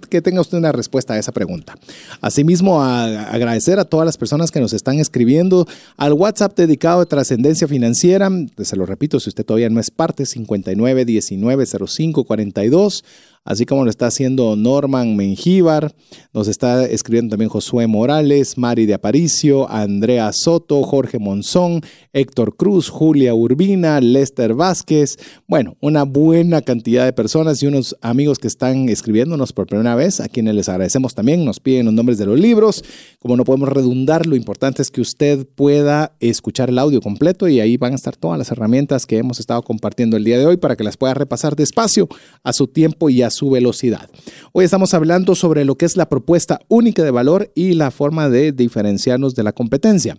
que tenga usted una respuesta a esa pregunta. Asimismo, agradecer a todas las personas que nos están escribiendo al WhatsApp dedicado a trascendencia financiera. Se lo repito, si usted todavía no es parte, 59 19 05 42 así como lo está haciendo Norman Mengíbar, nos está escribiendo también Josué Morales, Mari de Aparicio, Andrea Soto, Jorge Monzón, Héctor Cruz, Julia Urbina, Lester Vázquez, bueno, una buena cantidad de personas y unos amigos que están escribiéndonos por primera vez, a quienes les agradecemos también, nos piden los nombres de los libros, como no podemos redundar, lo importante es que usted pueda escuchar el audio completo y ahí van a estar todas las herramientas que hemos estado compartiendo el día de hoy para que las pueda repasar despacio a su tiempo y a su velocidad. Hoy estamos hablando sobre lo que es la propuesta única de valor y la forma de diferenciarnos de la competencia.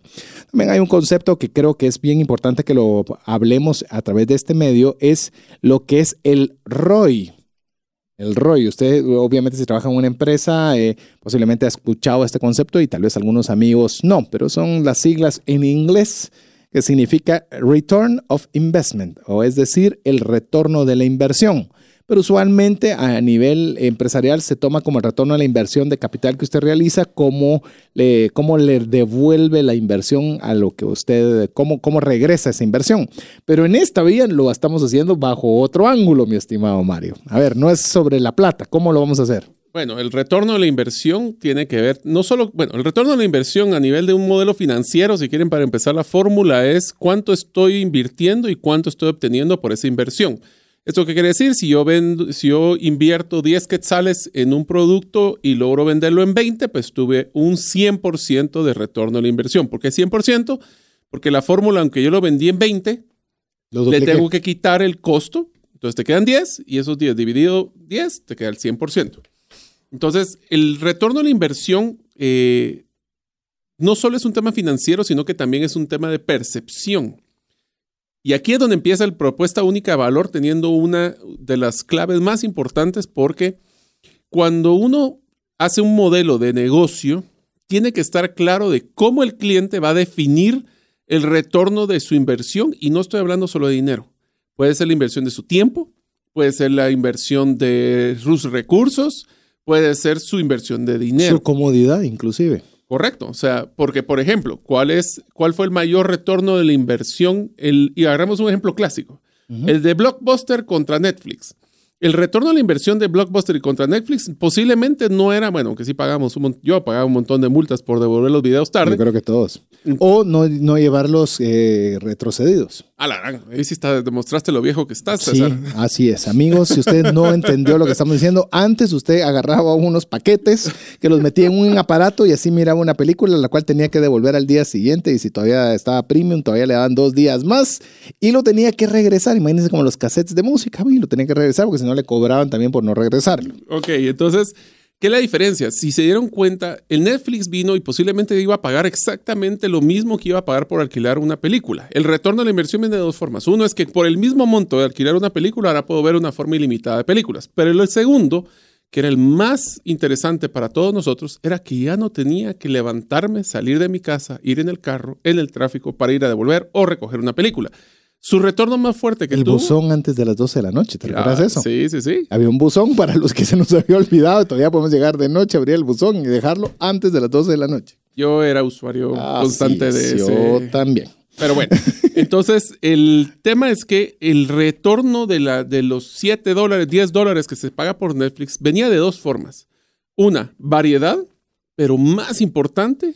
También hay un concepto que creo que es bien importante que lo hablemos a través de este medio, es lo que es el ROI. El ROI, usted obviamente si trabaja en una empresa, eh, posiblemente ha escuchado este concepto y tal vez algunos amigos no, pero son las siglas en inglés que significa Return of Investment, o es decir, el retorno de la inversión pero usualmente a nivel empresarial se toma como el retorno a la inversión de capital que usted realiza, cómo le, le devuelve la inversión a lo que usted, cómo, cómo regresa esa inversión. Pero en esta vía lo estamos haciendo bajo otro ángulo, mi estimado Mario. A ver, no es sobre la plata, ¿cómo lo vamos a hacer? Bueno, el retorno a la inversión tiene que ver, no solo, bueno, el retorno a la inversión a nivel de un modelo financiero, si quieren para empezar la fórmula, es cuánto estoy invirtiendo y cuánto estoy obteniendo por esa inversión. ¿Esto qué quiere decir? Si yo, vendo, si yo invierto 10 quetzales en un producto y logro venderlo en 20, pues tuve un 100% de retorno a la inversión. ¿Por qué 100%? Porque la fórmula, aunque yo lo vendí en 20, le tengo que quitar el costo. Entonces te quedan 10 y esos 10 dividido 10 te queda el 100%. Entonces, el retorno a la inversión eh, no solo es un tema financiero, sino que también es un tema de percepción. Y aquí es donde empieza la propuesta única de valor, teniendo una de las claves más importantes, porque cuando uno hace un modelo de negocio, tiene que estar claro de cómo el cliente va a definir el retorno de su inversión. Y no estoy hablando solo de dinero. Puede ser la inversión de su tiempo, puede ser la inversión de sus recursos, puede ser su inversión de dinero. Su comodidad, inclusive. Correcto, o sea, porque por ejemplo, ¿cuál, es, cuál fue el mayor retorno de la inversión? El, y agarramos un ejemplo clásico, el de Blockbuster contra Netflix. El retorno a la inversión de Blockbuster y contra Netflix posiblemente no era, bueno, aunque sí pagamos, un, yo pagaba un montón de multas por devolver los videos tarde. Yo creo que todos. Mm. O no, no llevarlos eh, retrocedidos. A la gran, ahí sí está, demostraste lo viejo que estás, Sí, así es. Amigos, si usted no entendió lo que estamos diciendo, antes usted agarraba unos paquetes que los metía en un aparato y así miraba una película, la cual tenía que devolver al día siguiente y si todavía estaba premium, todavía le daban dos días más y lo tenía que regresar. Imagínense como los cassettes de música, y lo tenía que regresar porque si no le cobraban también por no regresarlo. Ok, entonces, ¿qué es la diferencia? Si se dieron cuenta, el Netflix vino y posiblemente iba a pagar exactamente lo mismo que iba a pagar por alquilar una película. El retorno a la inversión viene de dos formas. Uno es que por el mismo monto de alquilar una película, ahora puedo ver una forma ilimitada de películas. Pero el segundo, que era el más interesante para todos nosotros, era que ya no tenía que levantarme, salir de mi casa, ir en el carro, en el tráfico para ir a devolver o recoger una película. Su retorno más fuerte que el buzón antes de las 12 de la noche, ¿te recuerdas eso? Sí, sí, sí. Había un buzón para los que se nos había olvidado, todavía podemos llegar de noche, abrir el buzón y dejarlo antes de las 12 de la noche. Yo era usuario ah, constante de yo Yo también. Pero bueno, entonces el tema es que el retorno de, la, de los 7 dólares, 10 dólares que se paga por Netflix venía de dos formas. Una, variedad, pero más importante,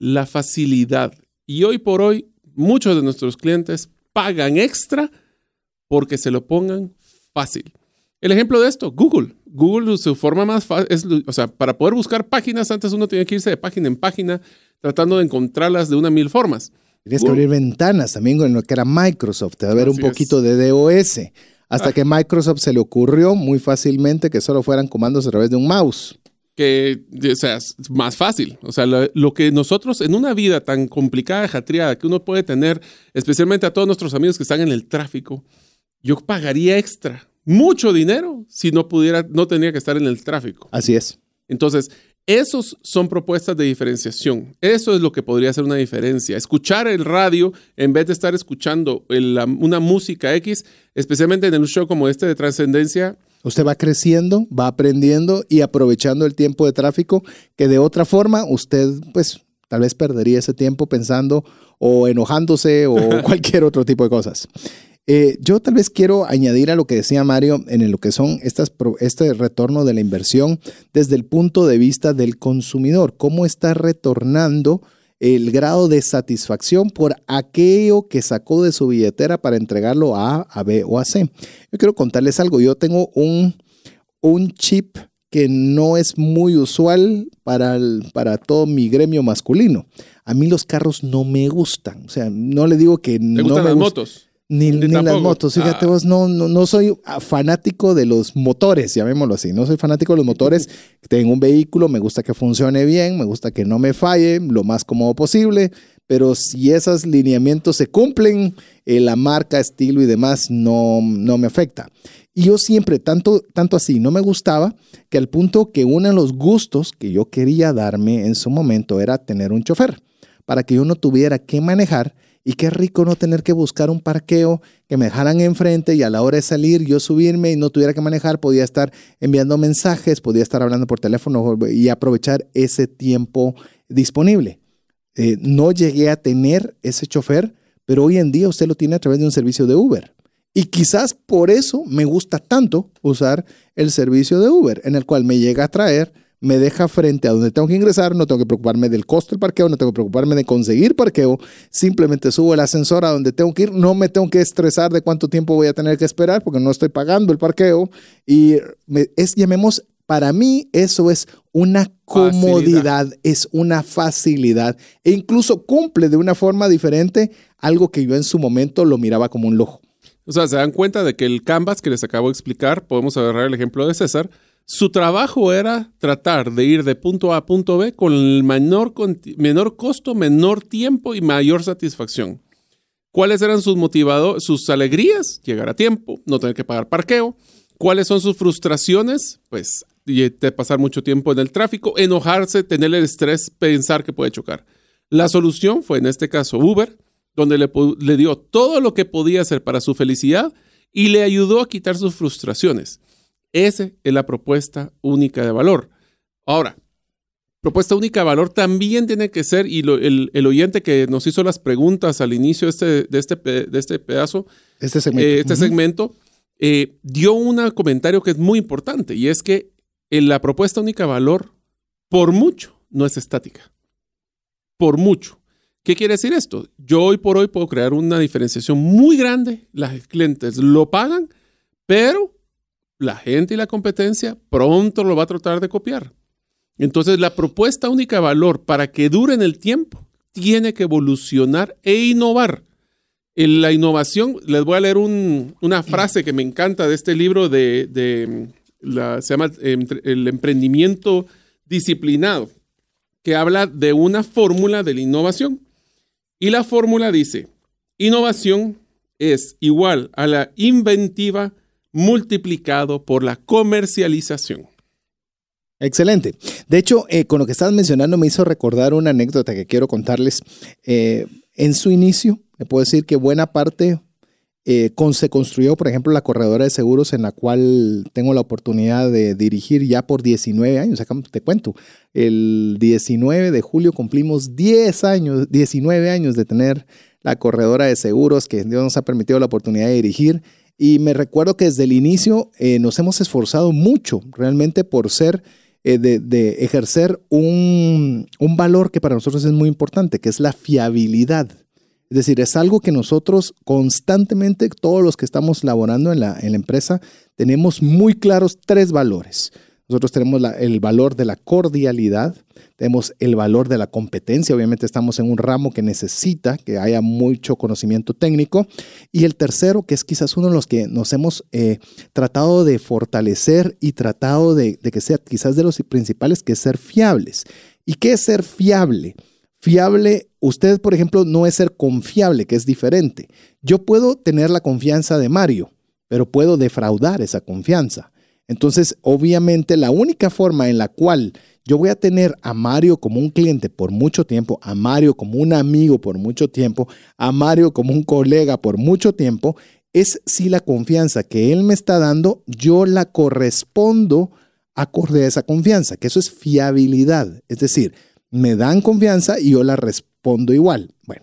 la facilidad. Y hoy por hoy, muchos de nuestros clientes pagan extra porque se lo pongan fácil. El ejemplo de esto, Google. Google, su forma más fácil, es, o sea, para poder buscar páginas, antes uno tenía que irse de página en página tratando de encontrarlas de una mil formas. Tienes que abrir ventanas también con lo que era Microsoft, te va a ver un poquito de DOS. Hasta ah. que Microsoft se le ocurrió muy fácilmente que solo fueran comandos a través de un mouse. Que, o sea, es más fácil. O sea, lo, que nosotros en una vida tan complicada, jatriada, que uno puede tener, especialmente a todos nuestros amigos que están en el tráfico, yo pagaría extra, mucho dinero, si no pudiera, no tenía que estar en el tráfico. Así es. Entonces, esos son propuestas de diferenciación. Eso es lo que podría hacer una diferencia. Escuchar el radio en vez de estar escuchando una música X, especialmente en un show como este de trascendencia. Usted va creciendo, va aprendiendo y aprovechando el tiempo de tráfico que de otra forma usted pues tal vez perdería ese tiempo pensando o enojándose o cualquier otro tipo de cosas. Eh, yo tal vez quiero añadir a lo que decía Mario en lo que son estas, este retorno de la inversión desde el punto de vista del consumidor. ¿Cómo está retornando el grado de satisfacción por aquello que sacó de su billetera para entregarlo a A, a B o a C? Yo quiero contarles algo. Yo tengo un, un chip que no es muy usual para, para todo mi gremio masculino. A mí los carros no me gustan. O sea, no le digo que no gustan las motos? Ni, las motos, fíjate ah. vos, no, no, no, soy fanático de los motores, llamémoslo así, no soy fanático de los motores, tengo un vehículo, me gusta que funcione bien, me gusta que no me falle lo más cómodo posible, pero si esos lineamientos se cumplen, eh, la marca, estilo y demás no, no me afecta. Y yo siempre, tanto, tanto así, no me gustaba que al punto que uno de los gustos que yo quería darme en su momento era tener un chofer, para que yo no tuviera que manejar y qué rico no tener que buscar un parqueo que me dejaran enfrente y a la hora de salir yo subirme y no tuviera que manejar, podía estar enviando mensajes, podía estar hablando por teléfono y aprovechar ese tiempo disponible. Eh, no llegué a tener ese chofer, pero hoy en día usted lo tiene a través de un servicio de Uber. Y quizás por eso me gusta tanto usar el servicio de Uber, en el cual me llega a traer me deja frente a donde tengo que ingresar, no tengo que preocuparme del costo del parqueo, no tengo que preocuparme de conseguir parqueo, simplemente subo el ascensor a donde tengo que ir, no me tengo que estresar de cuánto tiempo voy a tener que esperar porque no estoy pagando el parqueo y es, llamemos, para mí eso es una comodidad, es una facilidad e incluso cumple de una forma diferente algo que yo en su momento lo miraba como un lujo. O sea, se dan cuenta de que el canvas que les acabo de explicar, podemos agarrar el ejemplo de César, su trabajo era tratar de ir de punto A a punto B con el menor, menor costo, menor tiempo y mayor satisfacción. ¿Cuáles eran sus motivadores, sus alegrías? Llegar a tiempo, no tener que pagar parqueo. ¿Cuáles son sus frustraciones? Pues de pasar mucho tiempo en el tráfico, enojarse, tener el estrés, pensar que puede chocar. La solución fue en este caso Uber, donde le, le dio todo lo que podía hacer para su felicidad y le ayudó a quitar sus frustraciones. Esa es la propuesta única de valor. Ahora, propuesta única de valor también tiene que ser, y el, oyente que nos hizo las preguntas al inicio de este, de este, de este pedazo, este segmento, eh, este segmento eh, dio un comentario que es muy importante, y es que en la propuesta única de valor, por mucho, no es estática. Por mucho. ¿Qué quiere decir esto? Yo hoy por hoy puedo crear una diferenciación muy grande, las clientes lo pagan, pero la gente y la competencia pronto lo va a tratar de copiar. Entonces, la propuesta única de valor para que dure en el tiempo tiene que evolucionar e innovar. En la innovación, les voy a leer una frase que me encanta de este libro de, la, se llama El emprendimiento disciplinado, que habla de una fórmula de la innovación. Y la fórmula dice, innovación es igual a la inventiva multiplicado por la comercialización. Excelente. De hecho, eh, con lo que estabas mencionando me hizo recordar una anécdota que quiero contarles. Eh, en su inicio, le puedo decir que buena parte eh, se construyó, por ejemplo, la corredora de seguros en la cual tengo la oportunidad de dirigir ya por 19 años. Acá te cuento, el 19 de julio cumplimos 10 años, 19 años de tener la corredora de seguros que Dios nos ha permitido la oportunidad de dirigir y me recuerdo que desde el inicio eh, nos hemos esforzado mucho realmente por ser, eh, de, ejercer un, valor que para nosotros es muy importante, que es la fiabilidad. Es decir, es algo que nosotros constantemente, todos los que estamos laborando en la, en la empresa, tenemos muy claros tres valores. Nosotros tenemos el valor de la cordialidad, tenemos el valor de la competencia, obviamente estamos en un ramo que necesita que haya mucho conocimiento técnico, y el tercero, que es quizás uno de los que nos hemos eh, tratado de fortalecer y tratado de, de que sea quizás de los principales, que es ser fiables. ¿Y qué es ser fiable? Fiable, usted, por ejemplo, no es ser confiable, que es diferente. Yo puedo tener la confianza de Mario, pero puedo defraudar esa confianza. Entonces, obviamente, la única forma en la cual yo voy a tener a Mario como un cliente por mucho tiempo, a Mario como un amigo por mucho tiempo, a Mario como un colega por mucho tiempo, es si la confianza que él me está dando, yo la correspondo acorde a esa confianza, que eso es fiabilidad. Es decir, me dan confianza y yo la respondo igual. Bueno,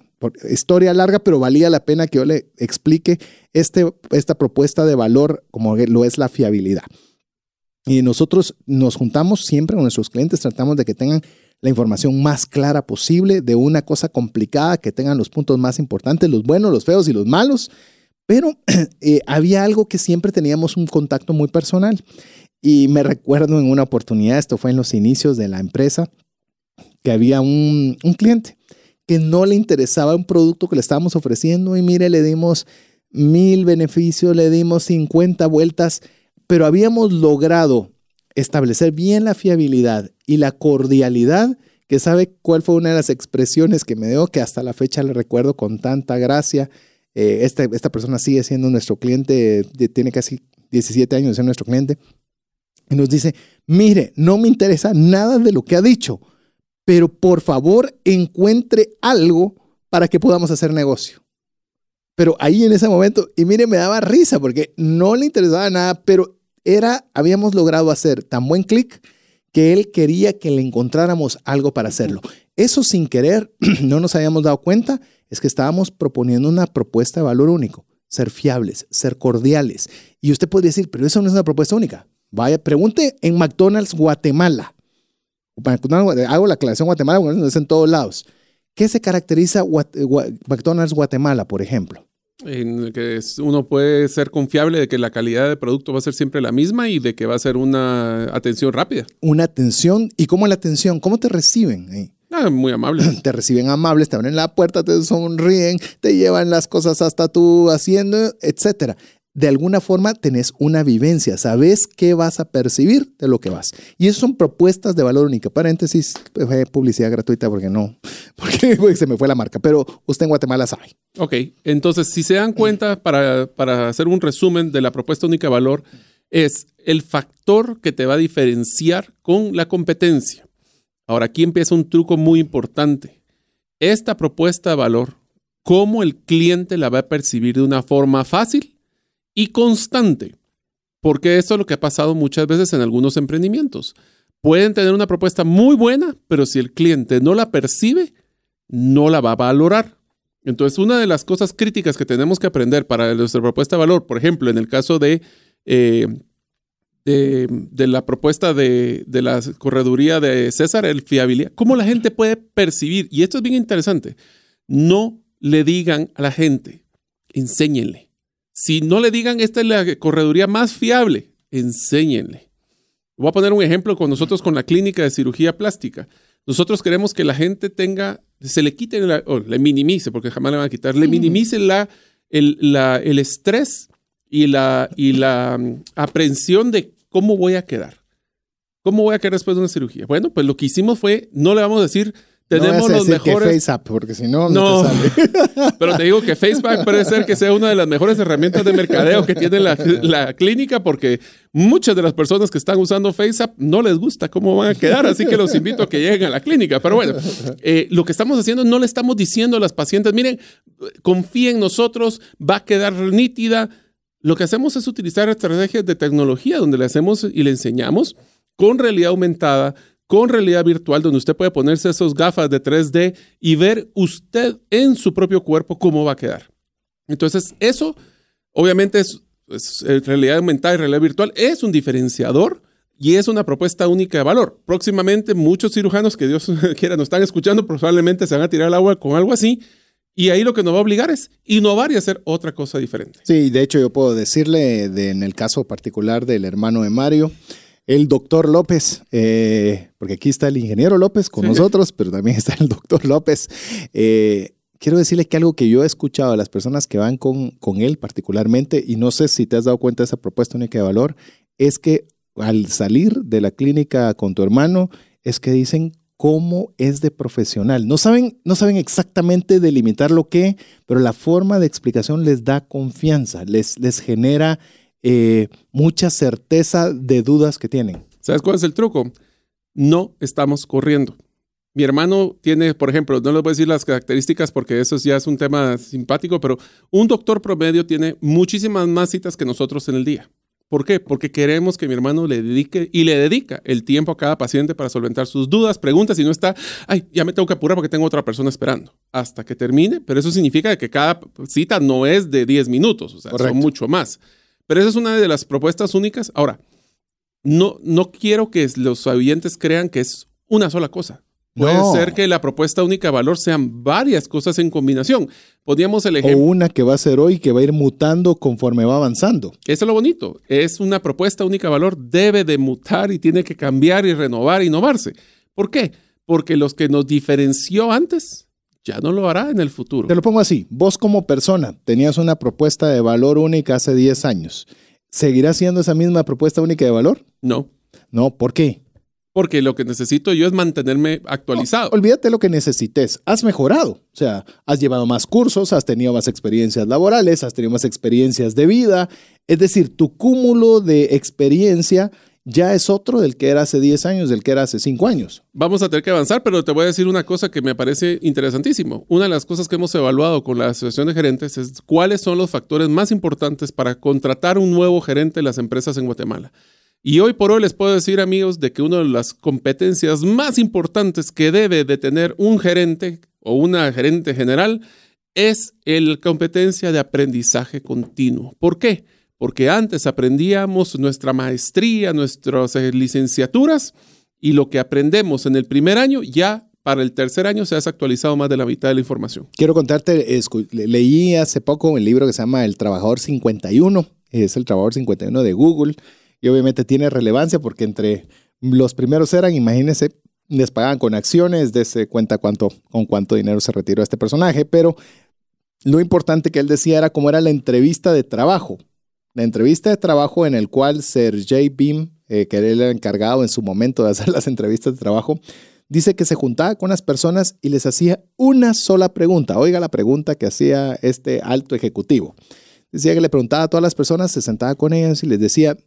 historia larga, pero valía la pena que yo le explique este, esta propuesta de valor como lo es la fiabilidad. Y nosotros nos juntamos siempre con nuestros clientes, tratamos de que tengan la información más clara posible de una cosa complicada, que tengan los puntos más importantes, los buenos, los feos y los malos. Pero eh, había algo que siempre teníamos un contacto muy personal. Y me recuerdo en una oportunidad, esto fue en los inicios de la empresa, que había un, un cliente que no le interesaba un producto que le estábamos ofreciendo y mire, le dimos mil beneficios, le dimos 50 vueltas pero habíamos logrado establecer bien la fiabilidad y la cordialidad, que sabe cuál fue una de las expresiones que me dio, que hasta la fecha le recuerdo con tanta gracia. Eh, esta, esta, persona sigue siendo nuestro cliente, tiene casi 17 años de ser nuestro cliente, y nos dice, mire, no me interesa nada de lo que ha dicho, pero por favor encuentre algo para que podamos hacer negocio. Pero ahí en ese momento, y mire, me daba risa porque no le interesaba nada, pero era, habíamos logrado hacer tan buen clic que él quería que le encontráramos algo para hacerlo. Eso sin querer, no nos habíamos dado cuenta, es que estábamos proponiendo una propuesta de valor único, ser fiables, ser cordiales. Y usted podría decir, pero eso no es una propuesta única. Vaya, pregunte en McDonald's Guatemala. Hago la aclaración Guatemala, bueno, es en todos lados. ¿Qué se caracteriza McDonald's Guatemala, por ejemplo? En que uno puede ser confiable de que la calidad de producto va a ser siempre la misma y de que va a ser una atención rápida. Una atención. ¿Y cómo la atención? ¿Cómo te reciben? Ah, muy amables. Te reciben amables, te abren la puerta, te sonríen, te llevan las cosas hasta tu haciendo, etcétera de alguna forma tenés una vivencia, sabes qué vas a percibir de lo que vas. Y eso son propuestas de valor única. Paréntesis, publicidad gratuita porque no, porque se me fue la marca, pero usted en Guatemala sabe. Ok, entonces si se dan cuenta, para, para hacer un resumen de la propuesta única de valor, es el factor que te va a diferenciar con la competencia. Ahora aquí empieza un truco muy importante. Esta propuesta de valor, ¿cómo el cliente la va a percibir de una forma fácil? Y constante. Porque esto es lo que ha pasado muchas veces en algunos emprendimientos. Pueden tener una propuesta muy buena, pero si el cliente no la percibe, no la va a valorar. Entonces, una de las cosas críticas que tenemos que aprender para nuestra propuesta de valor, por ejemplo, en el caso de, eh, de, la propuesta de, de, la correduría de César, el fiabilidad, cómo la gente puede percibir, y esto es bien interesante, no le digan a la gente, enséñenle. Si no le digan, esta es la correduría más fiable, enséñenle. Voy a poner un ejemplo con nosotros con la clínica de cirugía plástica. Nosotros queremos que la gente tenga, se le quite, o le minimice, porque jamás le van a quitar, le minimice la, el, el estrés y la, y la mm, aprensión de cómo voy a quedar. ¿Cómo voy a quedar después de una cirugía? Bueno, pues lo que hicimos fue, no le vamos a decir, tenemos los mejores. Que porque si no, no, te sale. Pero te digo que Facebook puede ser que sea una de las mejores herramientas de mercadeo que tiene la, clínica, porque muchas de las personas que están usando FaceApp no les gusta cómo van a quedar, así que los invito a que lleguen a la clínica. Pero bueno, eh, lo que estamos haciendo no le estamos diciendo a las pacientes, miren, confíen en nosotros, va a quedar nítida. Lo que hacemos es utilizar estrategias de tecnología donde le hacemos y le enseñamos con realidad aumentada con realidad virtual donde usted puede ponerse esos gafas de 3D y ver usted en su propio cuerpo cómo va a quedar. Entonces, eso obviamente es, realidad aumentada y realidad virtual, es un diferenciador y es una propuesta única de valor. Próximamente muchos cirujanos que Dios quiera nos están escuchando probablemente se van a tirar al agua con algo así Y ahí lo que nos va a obligar es innovar y hacer otra cosa diferente. Sí, de hecho yo puedo decirle, de, en el caso particular del hermano de Mario, el doctor López, eh, porque aquí está el ingeniero López con nosotros, pero también está el doctor López. Eh, quiero decirle que algo que yo he escuchado de las personas que van con, con él particularmente, y no sé si te has dado cuenta de esa propuesta única de valor, es que al salir de la clínica con tu hermano, es que dicen cómo es de profesional. No saben, no saben exactamente delimitar lo que, pero la forma de explicación les da confianza, les, les genera eh, mucha certeza de dudas que tienen. ¿Sabes cuál es el truco? No estamos corriendo. Mi hermano tiene, por ejemplo, no les voy a decir las características porque eso ya es un tema simpático, pero un doctor promedio tiene muchísimas más citas que nosotros en el día. ¿Por qué? Porque queremos que mi hermano le dedique y le dedica el tiempo a cada paciente para solventar sus dudas, preguntas y no está, ay, ya me tengo que apurar porque tengo otra persona esperando hasta que termine. Pero eso significa que cada cita no es de 10 minutos, o sea, son mucho más. Pero esa es una de las propuestas únicas. Ahora, no, no quiero que los oyentes crean que es una sola cosa. Puede ser que la propuesta única de valor sean varias cosas en combinación. Podríamos el ejemplo. O una que va a ser hoy que va a ir mutando conforme va avanzando. Eso es lo bonito. Es una propuesta única de valor, debe de mutar y tiene que cambiar y renovar, innovarse. ¿Por qué? Porque los que nos diferenció antes ya no lo hará en el futuro. Te lo pongo así. Vos como persona tenías una propuesta de valor única hace 10 años. ¿Seguirás siendo esa misma propuesta única de valor? No. No, ¿por qué? porque lo que necesito yo es mantenerme actualizado. olvídate lo que necesites, has mejorado, o sea, has llevado más cursos, has tenido más experiencias laborales, has tenido más experiencias de vida, es decir, tu cúmulo de experiencia ya es otro del que era hace 10 años, del que era hace 5 años. Vamos a tener que avanzar, pero te voy a decir una cosa que me parece interesantísimo. Una de las cosas que hemos evaluado con la Asociación de Gerentes es cuáles son los factores más importantes para contratar un nuevo gerente en las empresas en Guatemala. Y hoy por hoy les puedo decir, amigos, de que una de las competencias más importantes que debe de tener un gerente o una gerente general es la competencia de aprendizaje continuo. ¿Por qué? Porque antes aprendíamos nuestra maestría, nuestras eh, licenciaturas y lo que aprendemos en el primer año ya para el tercer año se ha actualizado más de la mitad de la información. Quiero contarte, leí hace poco un libro que se llama El Trabajador 51, es el Trabajador 51 de Google y obviamente tiene relevancia porque entre los primeros eran, imagínense, les pagaban con acciones, de cuenta cuánto, con cuánto dinero se retiró este personaje, pero lo importante que él decía era cómo era la entrevista de trabajo. La entrevista de trabajo en el cual Sergey Bim, eh, que era el encargado en su momento de hacer las entrevistas de trabajo, dice que se juntaba con las personas y les hacía una sola pregunta. Oiga la pregunta que hacía este alto ejecutivo. Decía que le preguntaba a todas las personas, se sentaba con ellas y les decía,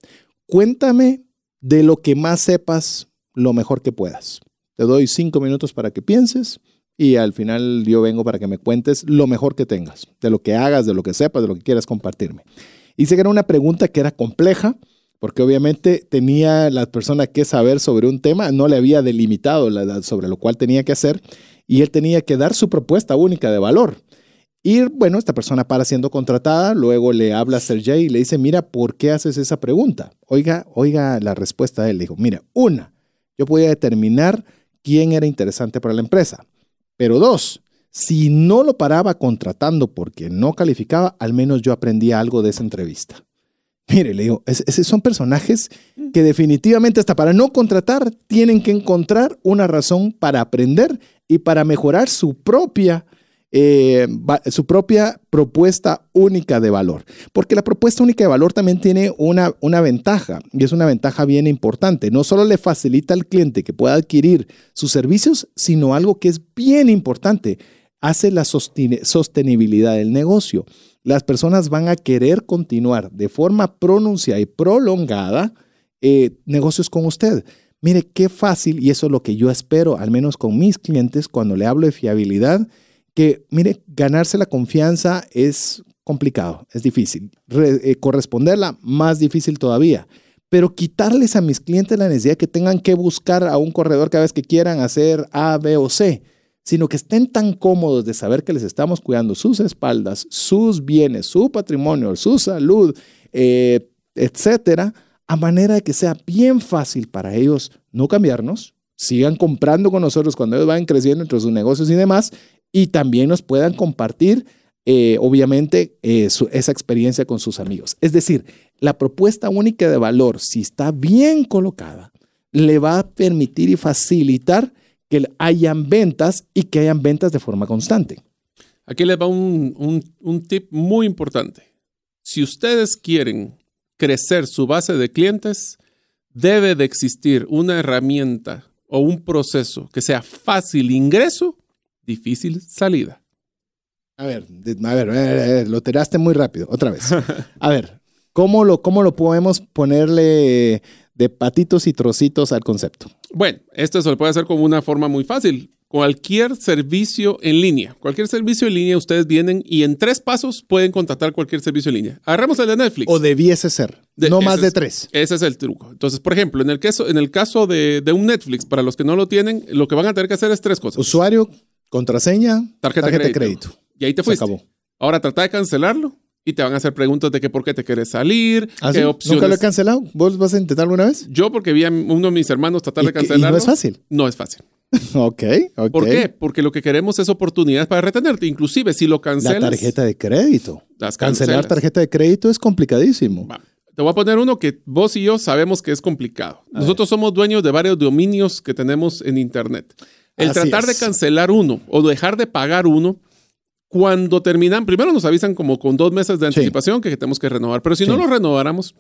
Cuéntame de lo que más sepas lo mejor que puedas. Te doy cinco minutos para que pienses y al final yo vengo para que me cuentes lo mejor que tengas, de lo que hagas, de lo que sepas, de lo que quieras compartirme. Hice que era una pregunta que era compleja, porque obviamente tenía la persona que saber sobre un tema, no le había delimitado la, sobre lo cual tenía que hacer, y él tenía que dar su propuesta única de valor. Y bueno, esta persona para siendo contratada, luego le habla a Sergey y le dice, mira, ¿por qué haces esa pregunta? Oiga, oiga la respuesta de él. Le dijo, mira, una, yo podía determinar quién era interesante para la empresa. Pero dos, si no lo paraba contratando porque no calificaba, al menos yo aprendía algo de esa entrevista. Mire, le digo, esos son personajes que definitivamente hasta para no contratar tienen que encontrar una razón para aprender y para mejorar su propia eh, su propia propuesta única de valor. Porque la propuesta única de valor también tiene una, una ventaja, y es una ventaja bien importante. No solo le facilita al cliente que pueda adquirir sus servicios, sino algo que es bien importante, hace la sostenibilidad del negocio. Las personas van a querer continuar de forma pronunciada y prolongada eh, negocios con usted. Mire qué fácil, y eso es lo que yo espero, al menos con mis clientes, cuando le hablo de fiabilidad, que, mire, ganarse la confianza es complicado, es difícil. Eh, corresponderla, más difícil todavía. Pero quitarles a mis clientes la necesidad que tengan que buscar a un corredor cada vez que quieran hacer A, B o C, sino que estén tan cómodos de saber que les estamos cuidando sus espaldas, sus bienes, su patrimonio, su salud, eh, etcétera, a manera de que sea bien fácil para ellos no cambiarnos, sigan comprando con nosotros cuando ellos vayan creciendo entre sus negocios y demás, y también nos puedan compartir, eh, obviamente, eh, esa experiencia con sus amigos. Es decir, la propuesta única de valor, si está bien colocada, le va a permitir y facilitar que hayan ventas y que hayan ventas de forma constante. Aquí les va un, un- un tip muy importante. Si ustedes quieren crecer su base de clientes, debe de existir una herramienta o un proceso que sea fácil ingreso, difícil salida. A ver, a ver, a ver, a ver, lo tiraste muy rápido, otra vez. A ver, ¿cómo lo, cómo lo podemos ponerle de patitos y trocitos al concepto? Bueno, esto se lo puede hacer como una forma muy fácil. Cualquier servicio en línea, cualquier servicio en línea, ustedes vienen y en tres pasos pueden contratar cualquier servicio en línea. Agarramos el de Netflix. O debiese ser, De- no más de es- tres. Ese es el truco. Entonces, por ejemplo, en el caso, en el caso de, de un Netflix, para los que no lo tienen, lo que van a tener que hacer es tres cosas. Usuario, contraseña, Tarjeta, de crédito. crédito. Y ahí te Se fuiste. acabó. Ahora trata de cancelarlo y te van a hacer preguntas de que por qué te quieres salir, ¿Ah, qué sí? opciones. ¿Nunca lo he cancelado? ¿Vos vas a intentar alguna vez? Yo, porque vi a uno de mis hermanos tratar ¿Y de y no cancelarlo. es fácil? No es fácil. ok, ok. ¿Por qué? Porque lo que queremos es oportunidades para retenerte. Inclusive si lo La cancelas. tarjeta de crédito. Las Cancelar tarjeta de crédito es complicadísimo. Va. Te voy a poner uno que vos y yo sabemos que es complicado. Nosotros somos dueños de varios dominios que tenemos en Internet. El Así tratar de cancelar uno o dejar de pagar uno, cuando terminan, primero nos avisan como con dos meses de Sí. anticipación que tenemos que renovar, pero si no lo renováramos,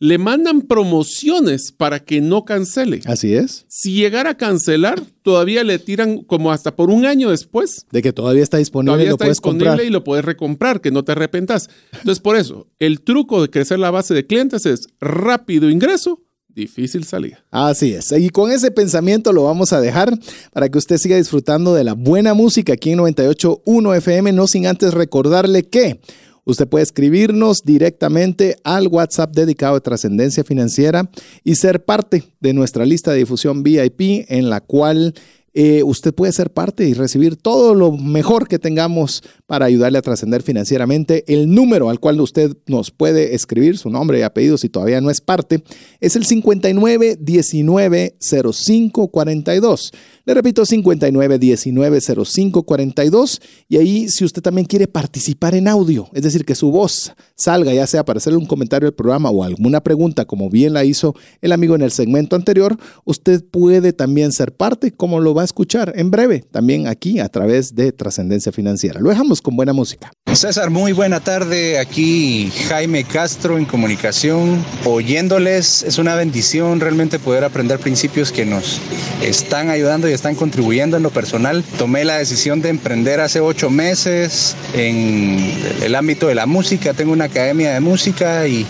le mandan promociones para que no cancele. Así es. Si llegara a cancelar, todavía le tiran como hasta por un año después De que todavía está disponible y lo está puedes disponible comprar. y lo puedes recomprar, que no te arrepentas. Entonces, por eso, el truco de crecer la base de clientes es rápido ingreso, difícil salida. Así es. Y con ese pensamiento lo vamos a dejar para que usted siga disfrutando de la buena música aquí en 98.1 FM, no sin antes recordarle que usted puede escribirnos directamente al WhatsApp dedicado a trascendencia financiera y ser parte de nuestra lista de difusión VIP en la cual eh, usted puede ser parte y recibir todo lo mejor que tengamos para ayudarle a trascender financieramente. El número al cual usted nos puede escribir su nombre y apellido si todavía no es parte es el 59 19 05 42. Le repito, 59 19 05 42. Y ahí, si usted también quiere participar en audio, es decir, que su voz salga, ya sea para hacerle un comentario del programa o alguna pregunta, como bien la hizo el amigo en el segmento anterior, usted puede también ser parte, como lo va a escuchar en breve, también aquí a través de Trascendencia Financiera. Lo dejamos con buena música. César, muy buena tarde. Aquí Jaime Castro en comunicación. Oyéndoles es una bendición realmente poder aprender principios que nos están ayudando y están contribuyendo en lo personal. Tomé la decisión de emprender hace ocho meses en el ámbito de la música. Tengo una academia de música y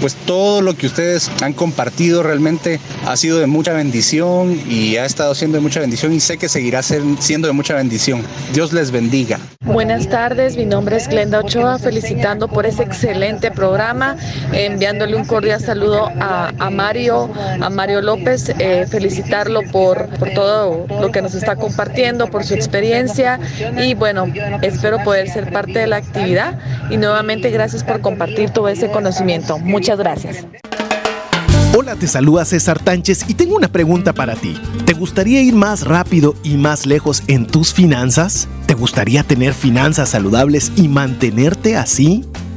pues todo lo que ustedes han compartido realmente ha sido de mucha bendición y ha estado siendo de mucha bendición y sé que seguirá siendo de mucha bendición. Dios les bendiga. Buenas tardes, mi nombre es Glenda Ochoa, felicitando por ese excelente programa, enviándole un cordial saludo a, Mario, a Mario López, eh, felicitarlo por, por todo lo que nos está compartiendo, por su experiencia y bueno, espero poder ser parte de la actividad y nuevamente gracias por compartir todo ese conocimiento. Muchas gracias. Hola, te saluda César Tánchez y tengo una pregunta para ti. ¿Te gustaría ir más rápido y más lejos en tus finanzas? ¿Te gustaría tener finanzas saludables y mantenerte así?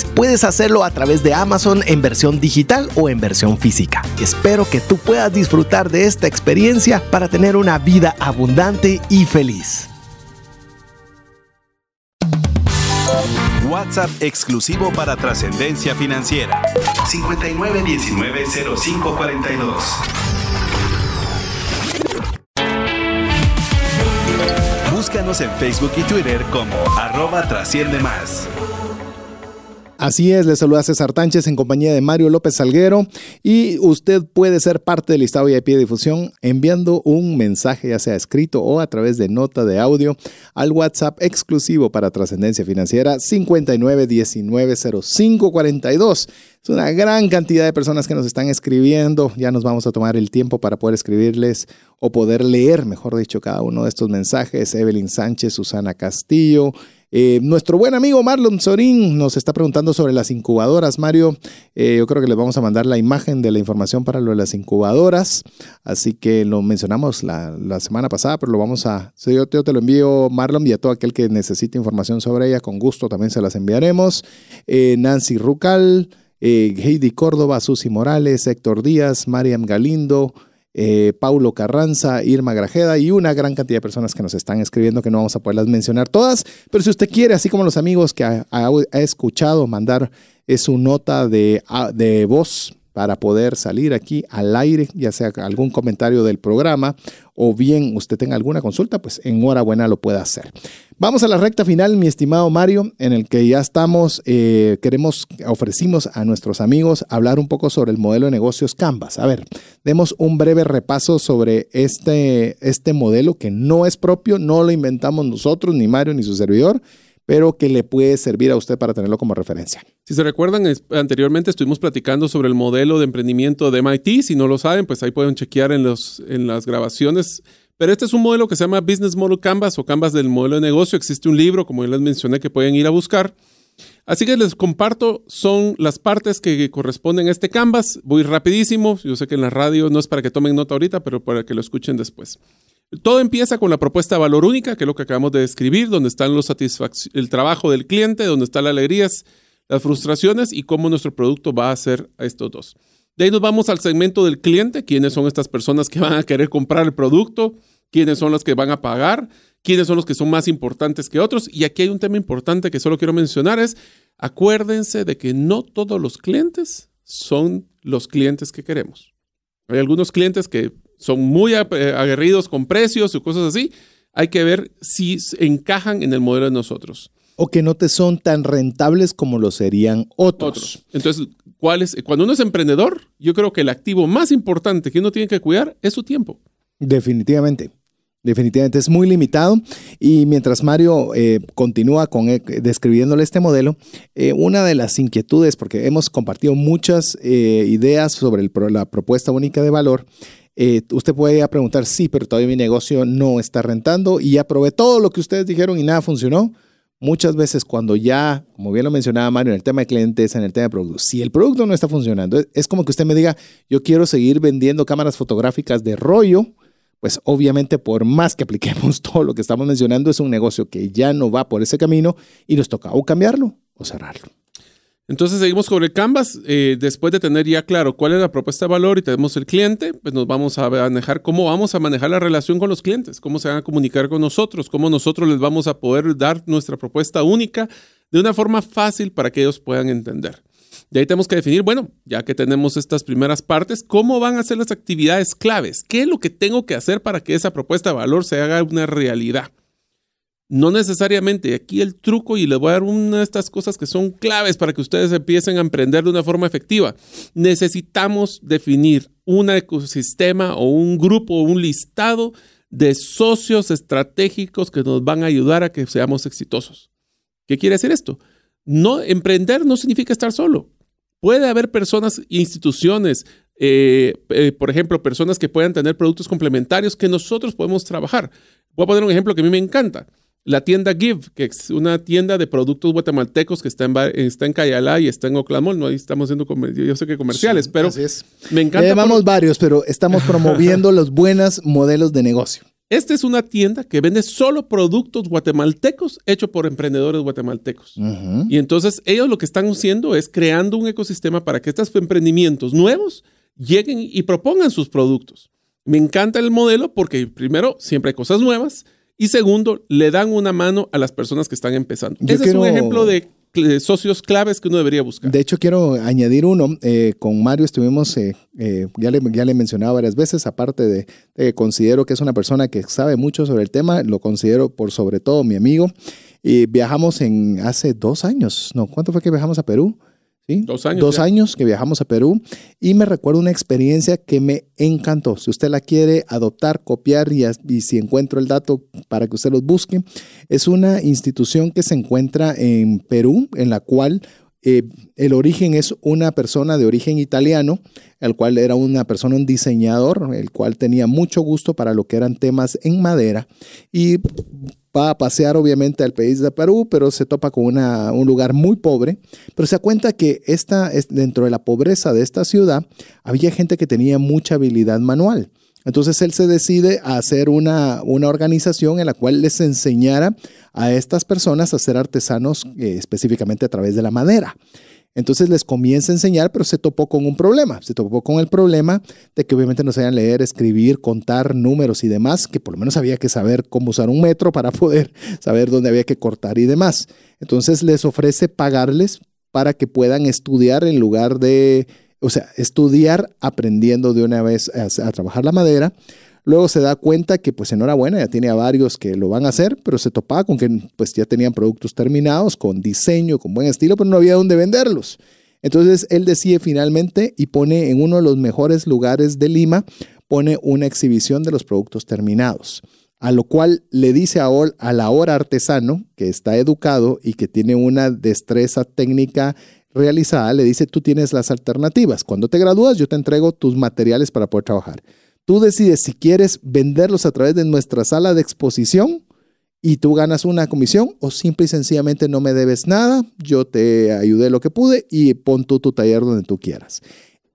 puedes hacerlo a través de Amazon en versión digital o en versión física. Espero que tú puedas disfrutar de esta experiencia para tener una vida abundante y feliz. WhatsApp exclusivo para trascendencia financiera. 59190542. Búscanos en Facebook y Twitter como arroba trasciende más. Así es, le saluda César Tánchez en compañía de Mario López Salguero y usted puede ser parte del listado VIP de difusión enviando un mensaje ya sea escrito o a través de nota de audio al WhatsApp exclusivo para trascendencia financiera 59190542. Es una gran cantidad de personas que nos están escribiendo. Ya nos vamos a tomar el tiempo para poder escribirles o poder leer, mejor dicho, cada uno de estos mensajes. Evelyn Sánchez, Susana Castillo, eh, nuestro buen amigo Marlon Sorín nos está preguntando sobre las incubadoras. Mario, eh, yo creo que les vamos a mandar la imagen de la información para lo de las incubadoras. Así que lo mencionamos la, semana pasada, pero lo vamos a... Yo, te lo envío, Marlon, y a todo aquel que necesite información sobre ella, con gusto también se las enviaremos. Eh, Nancy Rucal, Heidi Córdoba, Susi Morales, Héctor Díaz, Mariam Galindo. Eh, Paulo Carranza, Irma Grajeda y una gran cantidad de personas que nos están escribiendo que no vamos a poderlas mencionar todas, pero si usted quiere, así como los amigos que ha, escuchado, mandar su nota de, de voz para poder salir aquí al aire, ya sea algún comentario del programa o bien usted tenga alguna consulta, pues enhorabuena lo puede hacer. Vamos a la recta final, mi estimado Mario, en el que ya estamos, eh, queremos, ofrecimos a nuestros amigos hablar un poco sobre el modelo de negocios Canvas. A ver, demos un breve repaso sobre este, este modelo que no es propio, no lo inventamos nosotros, ni Mario, ni su servidor, pero que le puede servir a usted para tenerlo como referencia. Si se recuerdan, anteriormente estuvimos platicando sobre el modelo de emprendimiento de MIT. Si no lo saben, pues ahí pueden chequear en, los, en las grabaciones. Pero este es un modelo que se llama Business Model Canvas o Canvas del modelo de negocio. Existe un libro, como ya les mencioné, que pueden ir a buscar. Así que les comparto, son las partes que corresponden a este Canvas. Voy rapidísimo. Yo sé que en la radio no es para que tomen nota ahorita, pero para que lo escuchen después. Todo empieza con la propuesta de valor única, que es lo que acabamos de describir, donde están el trabajo del cliente, donde están las alegrías, las frustraciones y cómo nuestro producto va a hacer a estos dos. De ahí nos vamos al segmento del cliente, quiénes son estas personas que van a querer comprar el producto, quiénes son los que van a pagar, quiénes son los que son más importantes que otros. Y aquí hay un tema importante que solo quiero mencionar, es acuérdense de que no todos los clientes son los clientes que queremos. Hay algunos clientes que son muy aguerridos con precios o cosas así, hay que ver si encajan en el modelo de nosotros. O que no te son tan rentables como lo serían otros. Entonces, ¿cuál es? cuando uno es emprendedor, yo creo que el activo más importante que uno tiene que cuidar es su tiempo. Definitivamente. Definitivamente es muy limitado y mientras Mario eh, continúa con eh, describiéndole este modelo, eh, una de las inquietudes, porque hemos compartido muchas ideas sobre la propuesta única de valor, usted puede preguntar, sí, pero todavía mi negocio no está rentando y ya probé todo lo que ustedes dijeron y nada funcionó. Muchas veces cuando ya, como bien lo mencionaba Mario, en el tema de clientes, en el tema de productos, si el producto no está funcionando, es como que usted me diga, yo quiero seguir vendiendo cámaras fotográficas de rollo, pues obviamente por más que apliquemos todo lo que estamos mencionando, es un negocio que ya no va por ese camino y nos toca o cambiarlo o cerrarlo. Entonces seguimos con el Canvas. Eh, después de tener ya claro cuál es la propuesta de valor y tenemos el cliente, pues nos vamos a manejar cómo vamos a manejar la relación con los clientes, cómo se van a comunicar con nosotros, cómo nosotros les vamos a poder dar nuestra propuesta única de una forma fácil para que ellos puedan entender. De ahí tenemos que definir, bueno, ya que tenemos estas primeras partes, ¿cómo van a ser las actividades claves? ¿Qué es lo que tengo que hacer para que esa propuesta de valor se haga una realidad? No necesariamente. Aquí el truco, y les voy a dar una de estas cosas que son claves para que ustedes empiecen a emprender de una forma efectiva. Necesitamos definir un ecosistema o un grupo o un listado de socios estratégicos que nos van a ayudar a que seamos exitosos. ¿Qué quiere decir esto? No, emprender no significa estar solo. Puede haber personas, instituciones, eh, eh, por ejemplo, personas que puedan tener productos complementarios que nosotros podemos trabajar. Voy a poner un ejemplo que a mí me encanta. La tienda Give, que es una tienda de productos guatemaltecos que está en, está en Cayalá y está en Oclamol. No, ahí estamos haciendo, yo sé que comerciales, pero me encanta. Llevamos varios, pero estamos promoviendo los buenos modelos de negocio. Esta es una tienda que vende solo productos guatemaltecos hechos por emprendedores guatemaltecos. Y entonces ellos lo que están haciendo es creando un ecosistema para que estos emprendimientos nuevos lleguen y propongan sus productos. Me encanta el modelo porque primero siempre hay cosas nuevas y segundo, le dan una mano a las personas que están empezando. Ese es un ejemplo de, socios claves que uno debería buscar. De hecho, quiero añadir uno. Eh, con Mario estuvimos, eh, eh, ya, le, ya le mencionaba varias veces, aparte de, considero que es una persona que sabe mucho sobre el tema, lo considero por sobre todo mi amigo. Y viajamos en hace dos años, ¿no? ¿Cuánto fue que viajamos a Perú? ¿Sí? Dos años. Dos ya. años que viajamos a Perú y me recuerdo una experiencia que me encantó. Si usted la quiere adoptar, copiar y si encuentro el dato para que usted los busque, es una institución que se encuentra en Perú, en la cual eh, el origen es una persona de origen italiano, el cual era una persona, un diseñador, el cual tenía mucho gusto para lo que eran temas en madera y va a pasear obviamente al país de Perú, pero se topa con una- un lugar muy pobre, pero se da cuenta que esta, es- dentro de la pobreza de esta ciudad había gente que tenía mucha habilidad manual. Entonces él se decide a hacer una, una organización en la cual les enseñara a estas personas a ser artesanos eh, específicamente a través de la madera. Entonces les comienza a enseñar, pero se topó con un problema. Se topó con el problema de que obviamente no sabían leer, escribir, contar números y demás, que por lo menos había que saber cómo usar un metro para poder saber dónde había que cortar y demás. Entonces les ofrece pagarles para que puedan estudiar en lugar de, o sea, estudiar aprendiendo de una vez a, a trabajar la madera. Luego se da cuenta que pues enhorabuena, ya tiene a varios que lo van a hacer, pero se topaba con que pues ya tenían productos terminados, con diseño, con buen estilo, pero no había dónde venderlos. Entonces él decide finalmente y pone en uno de los mejores lugares de Lima, pone una exhibición de los productos terminados. A lo cual le dice a, ol- a la hora artesano, que está educado y que tiene una destreza técnica realizada, le dice, tú tienes las alternativas. Cuando te gradúas, yo te entrego tus materiales para poder trabajar. Tú decides si quieres venderlos a través de nuestra sala de exposición y tú ganas una comisión o simple y sencillamente no me debes nada, yo te ayudé lo que pude y pon tú tu taller donde tú quieras.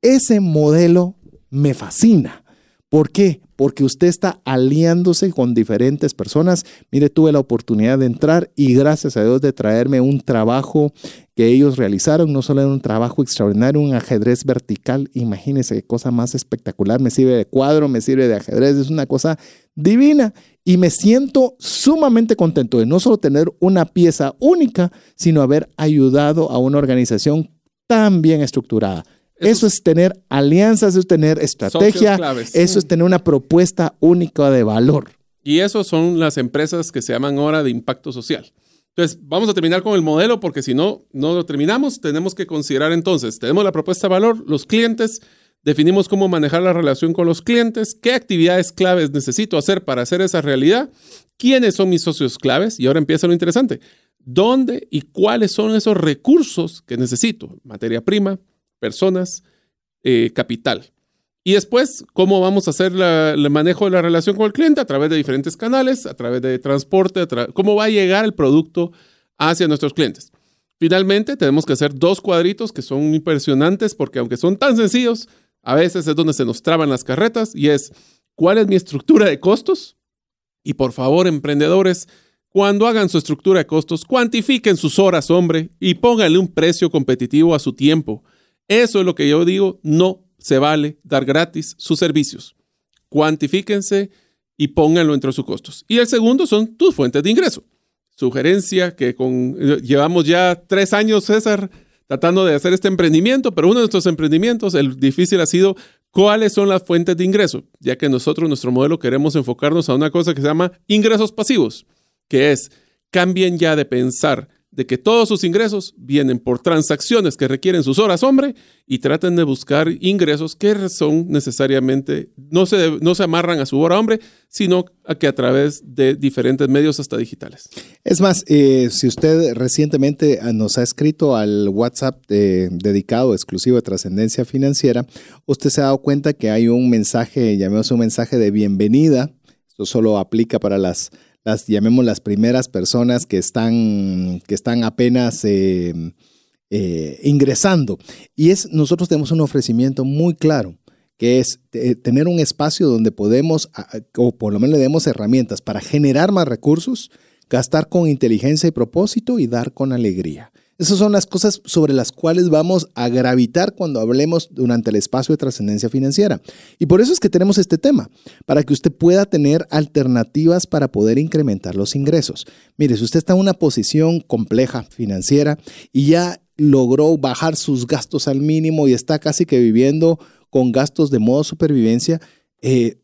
Ese modelo me fascina. ¿Por qué? Porque usted está aliándose con diferentes personas. Mire, tuve la oportunidad de entrar y gracias a Dios de traerme un trabajo que ellos realizaron. No solo era un trabajo extraordinario, un ajedrez vertical. Imagínense qué cosa más espectacular. Me sirve de cuadro, me sirve de ajedrez. Es una cosa divina. Y me siento sumamente contento de no solo tener una pieza única, sino haber ayudado a una organización tan bien estructurada. Eso, es tener alianzas, eso es tener estrategia, eso es tener una propuesta única de valor. Y eso son las empresas que se llaman ahora de impacto social. Entonces, vamos a terminar con el modelo porque si no, no lo terminamos. Tenemos que considerar entonces, tenemos la propuesta de valor, los clientes, definimos cómo manejar la relación con los clientes, qué actividades claves necesito hacer para hacer esa realidad, quiénes son mis socios claves y ahora empieza lo interesante. ¿Dónde y cuáles son esos recursos que necesito? Materia prima, personas, eh, capital. Y después, ¿cómo vamos a hacer el manejo de la relación con el cliente? A través de diferentes canales, a través de transporte, cómo va a llegar el producto hacia nuestros clientes. Finalmente, tenemos que hacer dos cuadritos que son impresionantes porque aunque son tan sencillos, a veces es donde se nos traban las carretas y es, ¿cuál es mi estructura de costos? Y por favor, emprendedores, cuando hagan su estructura de costos, cuantifiquen sus horas, hombre, y pónganle un precio competitivo a su tiempo. Eso es lo que yo digo, no se vale dar gratis sus servicios. Cuantifíquense y pónganlo entre sus costos. Y el segundo son tus fuentes de ingreso. Sugerencia que con, llevamos ya tres años, César, tratando de hacer este emprendimiento, pero uno de nuestros emprendimientos, el difícil ha sido cuáles son las fuentes de ingreso, ya que nosotros, nuestro modelo, queremos enfocarnos a una cosa que se llama ingresos pasivos, que es cambien ya de pensar de que todos sus ingresos vienen por transacciones que requieren sus horas hombre y traten de buscar ingresos que son necesariamente, no se, no se amarran a su hora hombre, sino a que a través de diferentes medios hasta digitales. Es más, eh, si usted recientemente ah, nos ha escrito al WhatsApp eh, dedicado exclusivo de trascendencia financiera, usted se ha dado cuenta que hay un mensaje, llamemos un mensaje de bienvenida. Esto solo aplica para las, las llamemos las primeras personas que están, que están apenas eh, eh, ingresando. Y es, nosotros tenemos un ofrecimiento muy claro que es eh, tener un espacio donde podemos, ah, o por lo menos le demos herramientas para generar más recursos, gastar con inteligencia y propósito y dar con alegría. Esas son las cosas sobre las cuales vamos a gravitar cuando hablemos durante el espacio de trascendencia financiera. Y por eso es que tenemos este tema, para que usted pueda tener alternativas para poder incrementar los ingresos. Mire, si usted está en una posición compleja financiera y ya logró bajar sus gastos al mínimo y está casi que viviendo con gastos de modo supervivencia, eh,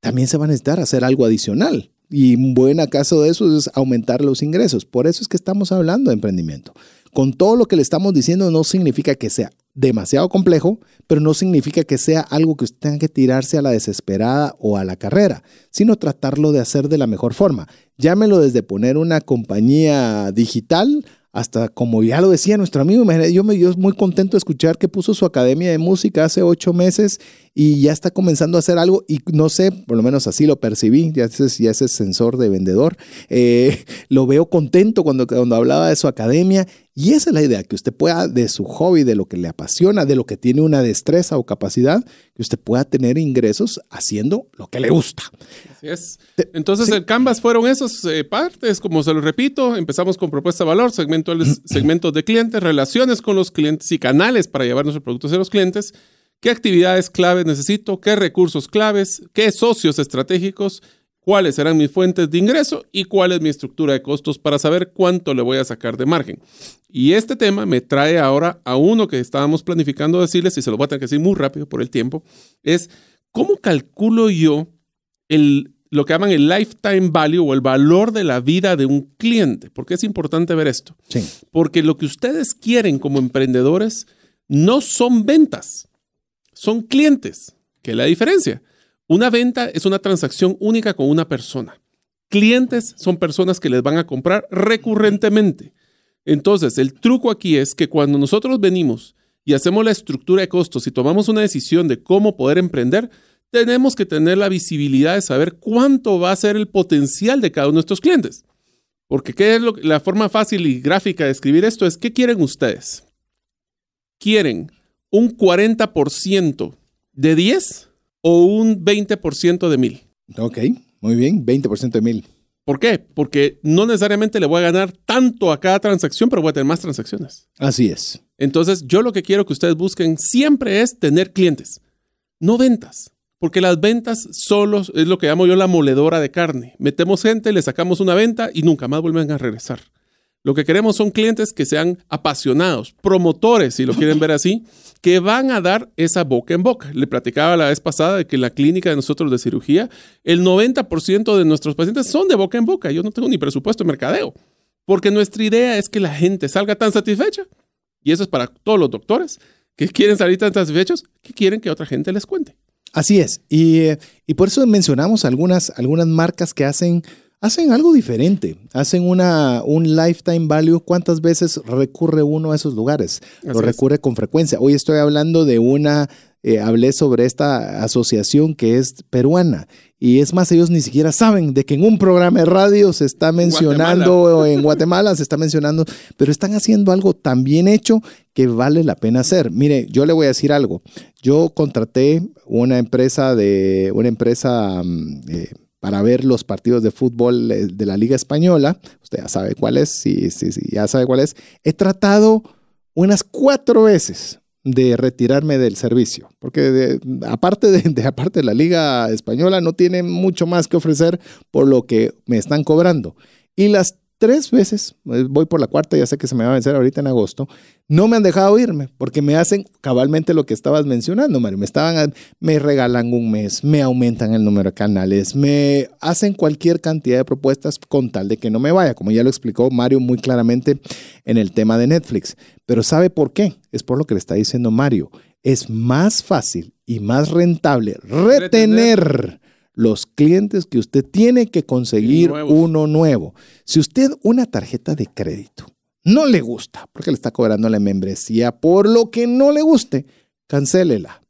también se va a necesitar hacer algo adicional. Y un buen acaso de eso es aumentar los ingresos. Por eso es que estamos hablando de emprendimiento. Con todo lo que le estamos diciendo no significa que sea demasiado complejo, pero no significa que sea algo que usted tenga que tirarse a la desesperada o a la carrera, sino tratarlo de hacer de la mejor forma. Llámelo desde poner una compañía digital hasta como ya lo decía nuestro amigo, yo me yo muy contento de escuchar que puso su academia de música hace ocho meses y ya está comenzando a hacer algo y no sé, por lo menos así lo percibí, ya ese, ya ese sensor de vendedor, eh, lo veo contento cuando, cuando hablaba de su academia y esa es la idea, que usted pueda de su hobby, de lo que le apasiona, de lo que tiene una destreza o capacidad, que usted pueda tener ingresos haciendo lo que le gusta. Así es. Entonces el Canvas fueron esas eh, partes, como se lo repito, empezamos con propuesta de valor, segmentos, segmentos de clientes, relaciones con los clientes y canales para llevar nuestros productos a los clientes, qué actividades claves necesito, qué recursos claves, qué socios estratégicos, cuáles serán mis fuentes de ingreso y cuál es mi estructura de costos para saber cuánto le voy a sacar de margen. Y este tema me trae ahora a uno que estábamos planificando decirles, y se lo voy a tener que decir muy rápido por el tiempo, es cómo calculo yo el, lo que llaman el lifetime value o el valor de la vida de un cliente. Porque es importante ver esto. Sí. Porque lo que ustedes quieren como emprendedores no son ventas, son clientes, que es la diferencia. Una venta es una transacción única con una persona. Clientes son personas que les van a comprar recurrentemente. Entonces, el truco aquí es que cuando nosotros venimos y hacemos la estructura de costos y tomamos una decisión de cómo poder emprender, tenemos que tener la visibilidad de saber cuánto va a ser el potencial de cada uno de estos clientes. Porque ¿qué es lo, la forma fácil y gráfica de escribir esto? Es, ¿qué quieren ustedes? ¿Quieren un 40% de 10 o un 20% de mil. Ok, muy bien, 20% de mil. ¿Por qué? Porque no necesariamente le voy a ganar tanto a cada transacción, pero voy a tener más transacciones. Así es. Entonces, yo lo que quiero que ustedes busquen siempre es tener clientes, no ventas. Porque las ventas solo es lo que llamo yo la moledora de carne. Metemos gente, le sacamos una venta y nunca más vuelven a regresar. Lo que queremos son clientes que sean apasionados, promotores, si lo quieren ver así, que van a dar esa boca en boca. Le platicaba la vez pasada de que la clínica de nosotros de cirugía, el 90% de nuestros pacientes son de boca en boca. Yo no tengo ni presupuesto de mercadeo, porque nuestra idea es que la gente salga tan satisfecha, y eso es para todos los doctores que quieren salir tan satisfechos, que quieren que otra gente les cuente. Así es, y, eh, y por eso mencionamos algunas, algunas marcas que hacen hacen algo diferente, hacen una, un lifetime value. ¿Cuántas veces recurre uno a esos lugares? Lo recurre con frecuencia. Hoy estoy hablando de una, eh, hablé sobre esta asociación que es peruana. Y es más, ellos ni siquiera saben de que en un programa de radio se está mencionando, en Guatemala se está mencionando, pero están haciendo algo tan bien hecho que vale la pena hacer. Mire, yo le voy a decir algo. Yo contraté una empresa de, una empresa mm, eh, para ver los partidos de fútbol eh, de la Liga Española. Usted ya sabe cuál es, sí, sí, sí, ya sabe cuál es. He tratado unas cuatro veces de retirarme del servicio, porque aparte, de, aparte de la Liga Española no tiene mucho más que ofrecer por lo que me están cobrando. Y las tres veces, eh, voy por la cuarta, ya sé que se me va a vencer ahorita en agosto, no me han dejado irme porque me hacen cabalmente lo que estabas mencionando, Mario. Me, estaban, me regalan un mes, me aumentan el número de canales, me hacen cualquier cantidad de propuestas con tal de que no me vaya, como ya lo explicó Mario muy claramente en el tema de Netflix. Pero ¿sabe por qué? Es por lo que le está diciendo Mario. Es más fácil y más rentable retener los clientes que usted tiene que conseguir uno nuevo. Si usted una tarjeta de crédito no le gusta, porque le está cobrando la membresía por lo que no le guste, cancélela.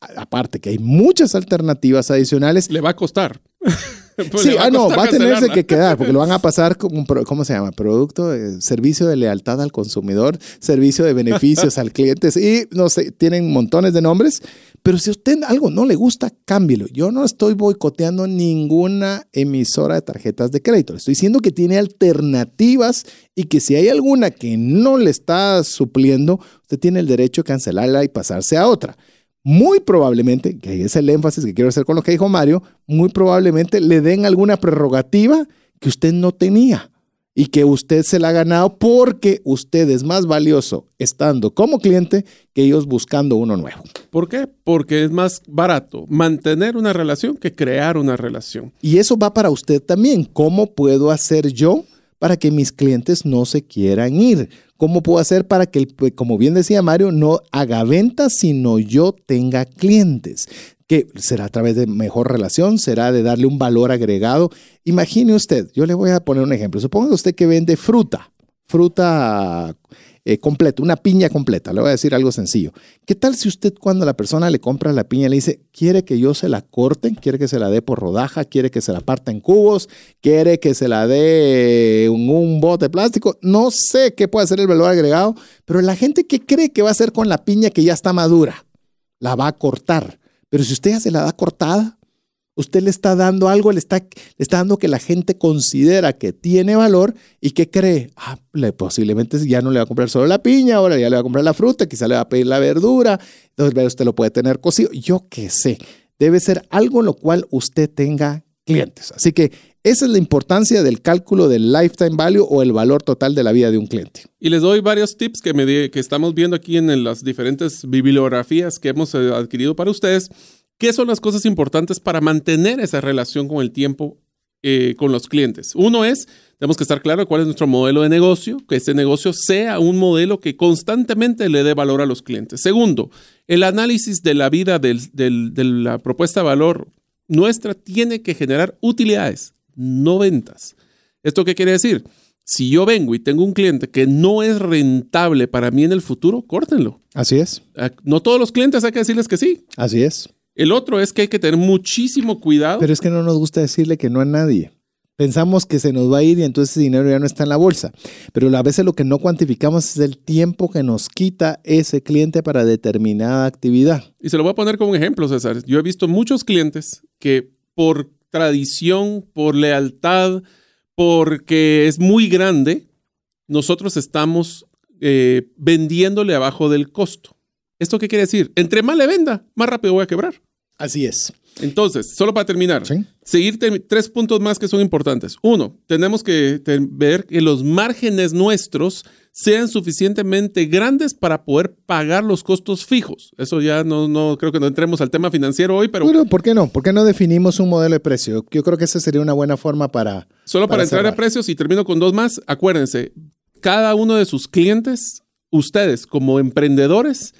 Aparte que hay muchas alternativas adicionales. Le va a costar. Pues sí, ah, no, va a tenerse que quedar porque lo van a pasar como, ¿cómo se llama? Producto, servicio de lealtad al consumidor, servicio de beneficios al cliente y no sé, tienen montones de nombres. Pero si a usted algo no le gusta, cámbielo. Yo no estoy boicoteando ninguna emisora de tarjetas de crédito. Estoy diciendo que tiene alternativas y que si hay alguna que no le está supliendo, usted tiene el derecho de cancelarla y pasarse a otra muy probablemente, que es el énfasis que quiero hacer con lo que dijo Mario, muy probablemente le den alguna prerrogativa que usted no tenía y que usted se la ha ganado porque usted es más valioso estando como cliente que ellos buscando uno nuevo. ¿Por qué? Porque es más barato mantener una relación que crear una relación. Y eso va para usted también. ¿Cómo puedo hacer yo para que mis clientes no se quieran ir? ¿Cómo puedo hacer para que, como bien decía Mario, no haga ventas, sino yo tenga clientes? Que será a través de mejor relación, será de darle un valor agregado. Imagine usted, yo le voy a poner un ejemplo. Suponga usted que vende fruta, fruta eh, completa, una piña completa. Le voy a decir algo sencillo. ¿Qué tal si usted cuando la persona le compra la piña le dice, quiere que yo se la corte, quiere que se la dé por rodaja, quiere que se la parta en cubos, quiere que se la dé un bote plástico? No sé qué puede ser el valor agregado, pero la gente que cree que va a hacer con la piña que ya está madura, la va a cortar pero si usted ya se la da cortada, usted le está dando algo, le está, le está dando que la gente considera que tiene valor y que cree, ah, posiblemente ya no le va a comprar solo la piña, ahora ya le va a comprar la fruta, quizá le va a pedir la verdura, entonces usted lo puede tener cocido, yo qué sé. Debe ser algo en lo cual usted tenga clientes. Así que esa es la importancia del cálculo del lifetime value o el valor total de la vida de un cliente. Y les doy varios tips que, me que estamos viendo aquí en las diferentes bibliografías que hemos eh, adquirido para ustedes. ¿Qué son las cosas importantes para mantener esa relación con el tiempo eh, con los clientes? Uno es, tenemos que estar claro cuál es nuestro modelo de negocio, que ese negocio sea un modelo que constantemente le dé valor a los clientes. Segundo, el análisis de la vida de la propuesta de valor nuestra tiene que generar utilidades no ventas. ¿Esto qué quiere decir? Si yo vengo y tengo un cliente que no es rentable para mí en el futuro, córtenlo. Así es. Ah, no todos los clientes hay que decirles que sí. Así es. El otro es que hay que tener muchísimo cuidado. Pero es que no nos gusta decirle que no a nadie. Pensamos que se nos va a ir y entonces ese dinero ya no está en la bolsa. Pero a veces lo que no cuantificamos es el tiempo que nos quita ese cliente para determinada actividad. Y se lo voy a poner como ejemplo, César. Yo he visto muchos clientes que por tradición, por lealtad, porque es muy grande, nosotros estamos eh, vendiéndole abajo del costo. ¿Esto qué quiere decir? Entre más le venda, más rápido voy a quebrar. Así es. Entonces, solo para terminar, seguir tres puntos más que son importantes. Uno, tenemos que ver que los márgenes nuestros sean suficientemente grandes para poder pagar los costos fijos. Eso ya no, no creo que no entremos al tema financiero hoy, pero... Bueno, ¿por qué no? ¿Por qué no definimos un modelo de precio? Yo creo que esa sería una buena forma para... Solo para, entrar a precios y termino con dos más, acuérdense, cada uno de sus clientes, ustedes como emprendedores,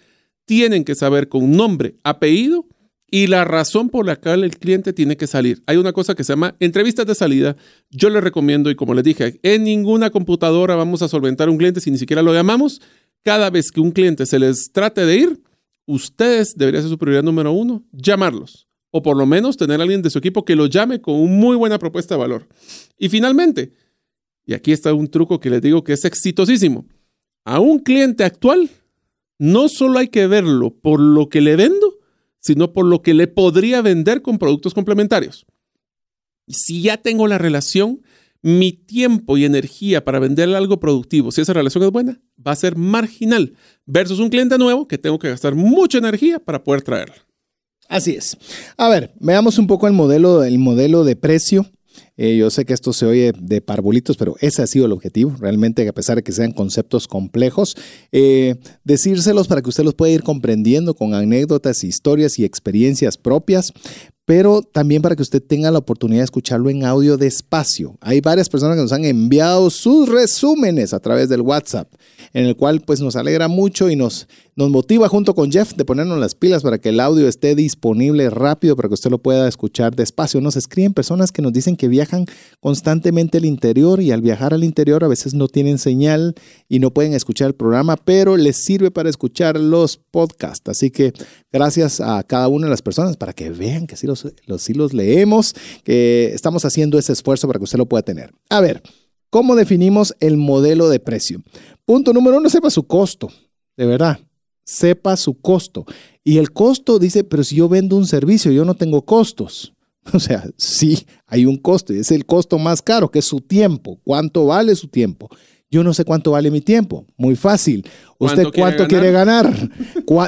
tienen que saber con nombre, apellido y la razón por la cual el cliente tiene que salir. Hay una cosa que se llama entrevistas de salida. Yo les recomiendo, y como les dije, en ninguna computadora vamos a solventar un cliente si ni siquiera lo llamamos. Cada vez que un cliente se les trate de ir, ustedes deberían ser su prioridad número uno, llamarlos. O por lo menos tener a alguien de su equipo que lo llame con una muy buena propuesta de valor. Y finalmente, y aquí está un truco que les digo que es exitosísimo. A un cliente actual, no solo hay que verlo por lo que le vendo, sino por lo que le podría vender con productos complementarios. Si ya tengo la relación, mi tiempo y energía para venderle algo productivo, si esa relación es buena, va a ser marginal versus un cliente nuevo que tengo que gastar mucha energía para poder traerlo. Así es. A ver, veamos un poco el modelo, el modelo de precio eh, yo sé que esto se oye de parvulitos, pero ese ha sido el objetivo, realmente, a pesar de que sean conceptos complejos, eh, decírselos para que usted los pueda ir comprendiendo con anécdotas, historias y experiencias propias, pero también para que usted tenga la oportunidad de escucharlo en audio despacio. Hay varias personas que nos han enviado sus resúmenes a través del WhatsApp, en el cual pues nos alegra mucho y nos, nos motiva junto con Jeff de ponernos las pilas para que el audio esté disponible rápido para que usted lo pueda escuchar despacio. Nos escriben personas que nos dicen que viajan constantemente al interior y al viajar al interior a veces no tienen señal y no pueden escuchar el programa, pero les sirve para escuchar los podcasts. Así que gracias a cada una de las personas para que vean que sí los los, los leemos, que estamos haciendo ese esfuerzo para que usted lo pueda tener. A ver, ¿cómo definimos el modelo de precio? Punto número uno, sepa su costo, de verdad, sepa su costo. Y el costo dice, pero si yo vendo un servicio, yo no tengo costos. O sea, sí, hay un costo y es el costo más caro, que es su tiempo. ¿Cuánto vale su tiempo? Yo no sé cuánto vale mi tiempo. Muy fácil. ¿Usted ¿Cuánto quiere quiere ganar?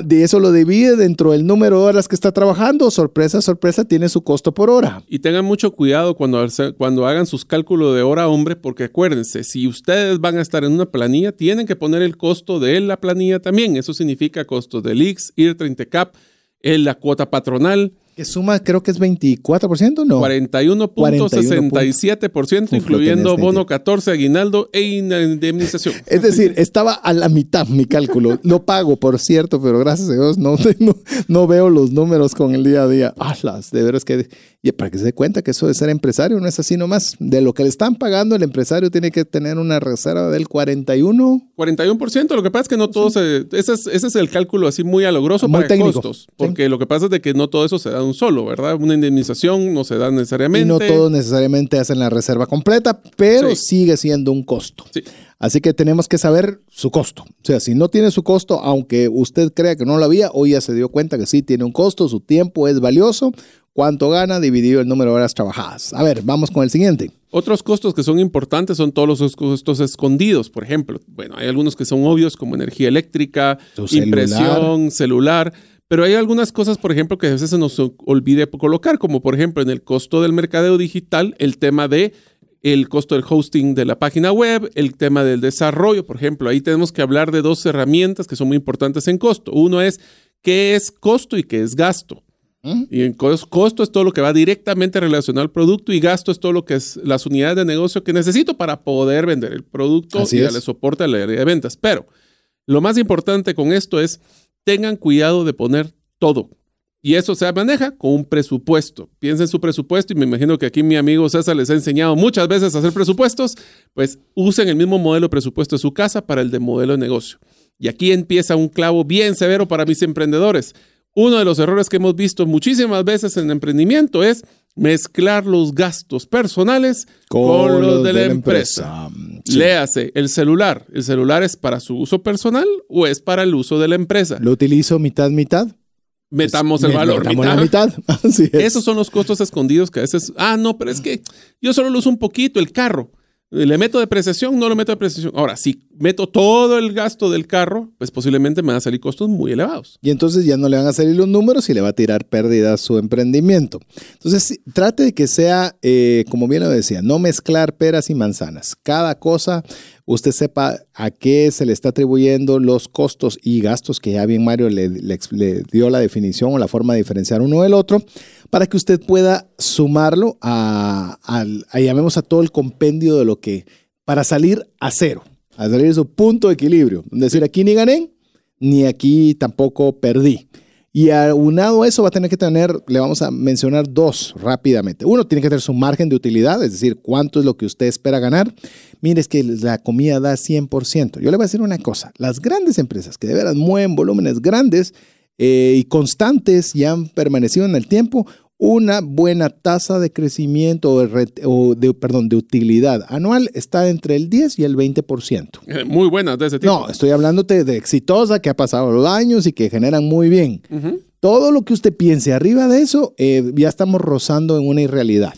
De eso lo divide dentro del número de horas que está trabajando. Sorpresa, sorpresa, tiene su costo por hora. Y tengan mucho cuidado cuando, cuando hagan sus cálculos de hora hombre, porque acuérdense, si ustedes van a estar en una planilla, tienen que poner el costo de la planilla también. Eso significa costos del IX, IR 30 CAP, en la cuota patronal, Que suma, creo que es 24%, ¿no? 41.67%, Uf, lo incluyendo tenés, bono 14, aguinaldo e indemnización. Es decir, estaba a la mitad mi cálculo. Lo pago, por cierto, pero gracias a Dios no, no, no veo los números con el día a día. Alas, de veras que... Y para que se dé cuenta que eso de ser empresario no es así nomás. De lo que le están pagando, el empresario tiene que tener una reserva del 41. 41%, lo que pasa es que no todo se... Ese es, ese es el cálculo así muy alogroso Muy para técnico. costos, porque lo que pasa es de que no todo eso se da un solo, ¿verdad? Una indemnización no se da necesariamente. Y no todos necesariamente hacen la reserva completa, pero Sí. sigue siendo un costo. Sí. Así que tenemos que saber su costo. O sea, si no tiene su costo, aunque usted crea que no lo había, hoy ya se dio cuenta que sí tiene un costo, su tiempo es valioso. ¿Cuánto gana dividido el número de horas trabajadas? A ver, vamos con el siguiente. Otros costos que son importantes son todos los costos escondidos, por ejemplo. Bueno, hay algunos que son obvios como energía eléctrica, celular. impresión, celular, pero hay algunas cosas, por ejemplo, que a veces se nos olvide colocar, como por ejemplo en el costo del mercadeo digital, el tema de el costo del hosting de la página web, el tema del desarrollo, por ejemplo, ahí tenemos que hablar de dos herramientas que son muy importantes en costo. Uno es qué es costo y qué es gasto. Y en cos- costo es todo lo que va directamente relacionado al producto y gasto es todo lo que es las unidades de negocio que necesito para poder vender el producto Así y es. darle soporte al área de ventas. Pero lo más importante con esto es tengan cuidado de poner todo. Y eso se maneja con un presupuesto. Piensen en su presupuesto y me imagino que aquí mi amigo César les ha enseñado muchas veces a hacer presupuestos. Pues usen el mismo modelo de presupuesto de su casa para el de modelo de negocio. Y aquí empieza un clavo bien severo para mis emprendedores. Uno de los errores que hemos visto muchísimas veces en emprendimiento es mezclar los gastos personales con, los de la, empresa. Sí. Léase, el celular. ¿El celular es para su uso personal o es para el uso de la empresa? ¿Lo utilizo mitad, mitad? Metamos el Me- valor. metamos mitad. la mitad. Así es. Esos son los costos escondidos que a veces, ah, no, pero es que yo solo lo uso un poquito, el carro. ¿Le meto depreciación? No lo meto depreciación. Ahora, si meto todo el gasto del carro, pues posiblemente me van a salir costos muy elevados. Y entonces ya no le van a salir los números y le va a tirar pérdida a su emprendimiento. Entonces, trate de que sea, eh, como bien lo decía, no mezclar peras y manzanas. Cada cosa, usted sepa a qué se le está atribuyendo los costos y gastos, que ya bien Mario le, le le dio la definición o la forma de diferenciar uno del otro, para que usted pueda sumarlo a, al- a, llamemos a todo el compendio de lo que, para salir a cero, a salir de su punto de equilibrio. Es decir, aquí ni gané, ni aquí tampoco perdí. Y aunado a eso va a tener que tener, le vamos a mencionar dos rápidamente. Uno, tiene que tener su margen de utilidad, es decir, cuánto es lo que usted espera ganar. Mire, es que la comida da 100%. Yo le voy a decir una cosa, las grandes empresas que de veras mueven volúmenes grandes eh, y constantes y han permanecido en el tiempo, una buena tasa de crecimiento o de, o de, perdón, de utilidad anual está entre el 10 y el 20%. Eh, Muy buenas de ese tipo. No, estoy hablándote de exitosa, que ha pasado los años y que generan muy bien. Todo lo que usted piense arriba de eso, eh, ya estamos rozando en una irrealidad.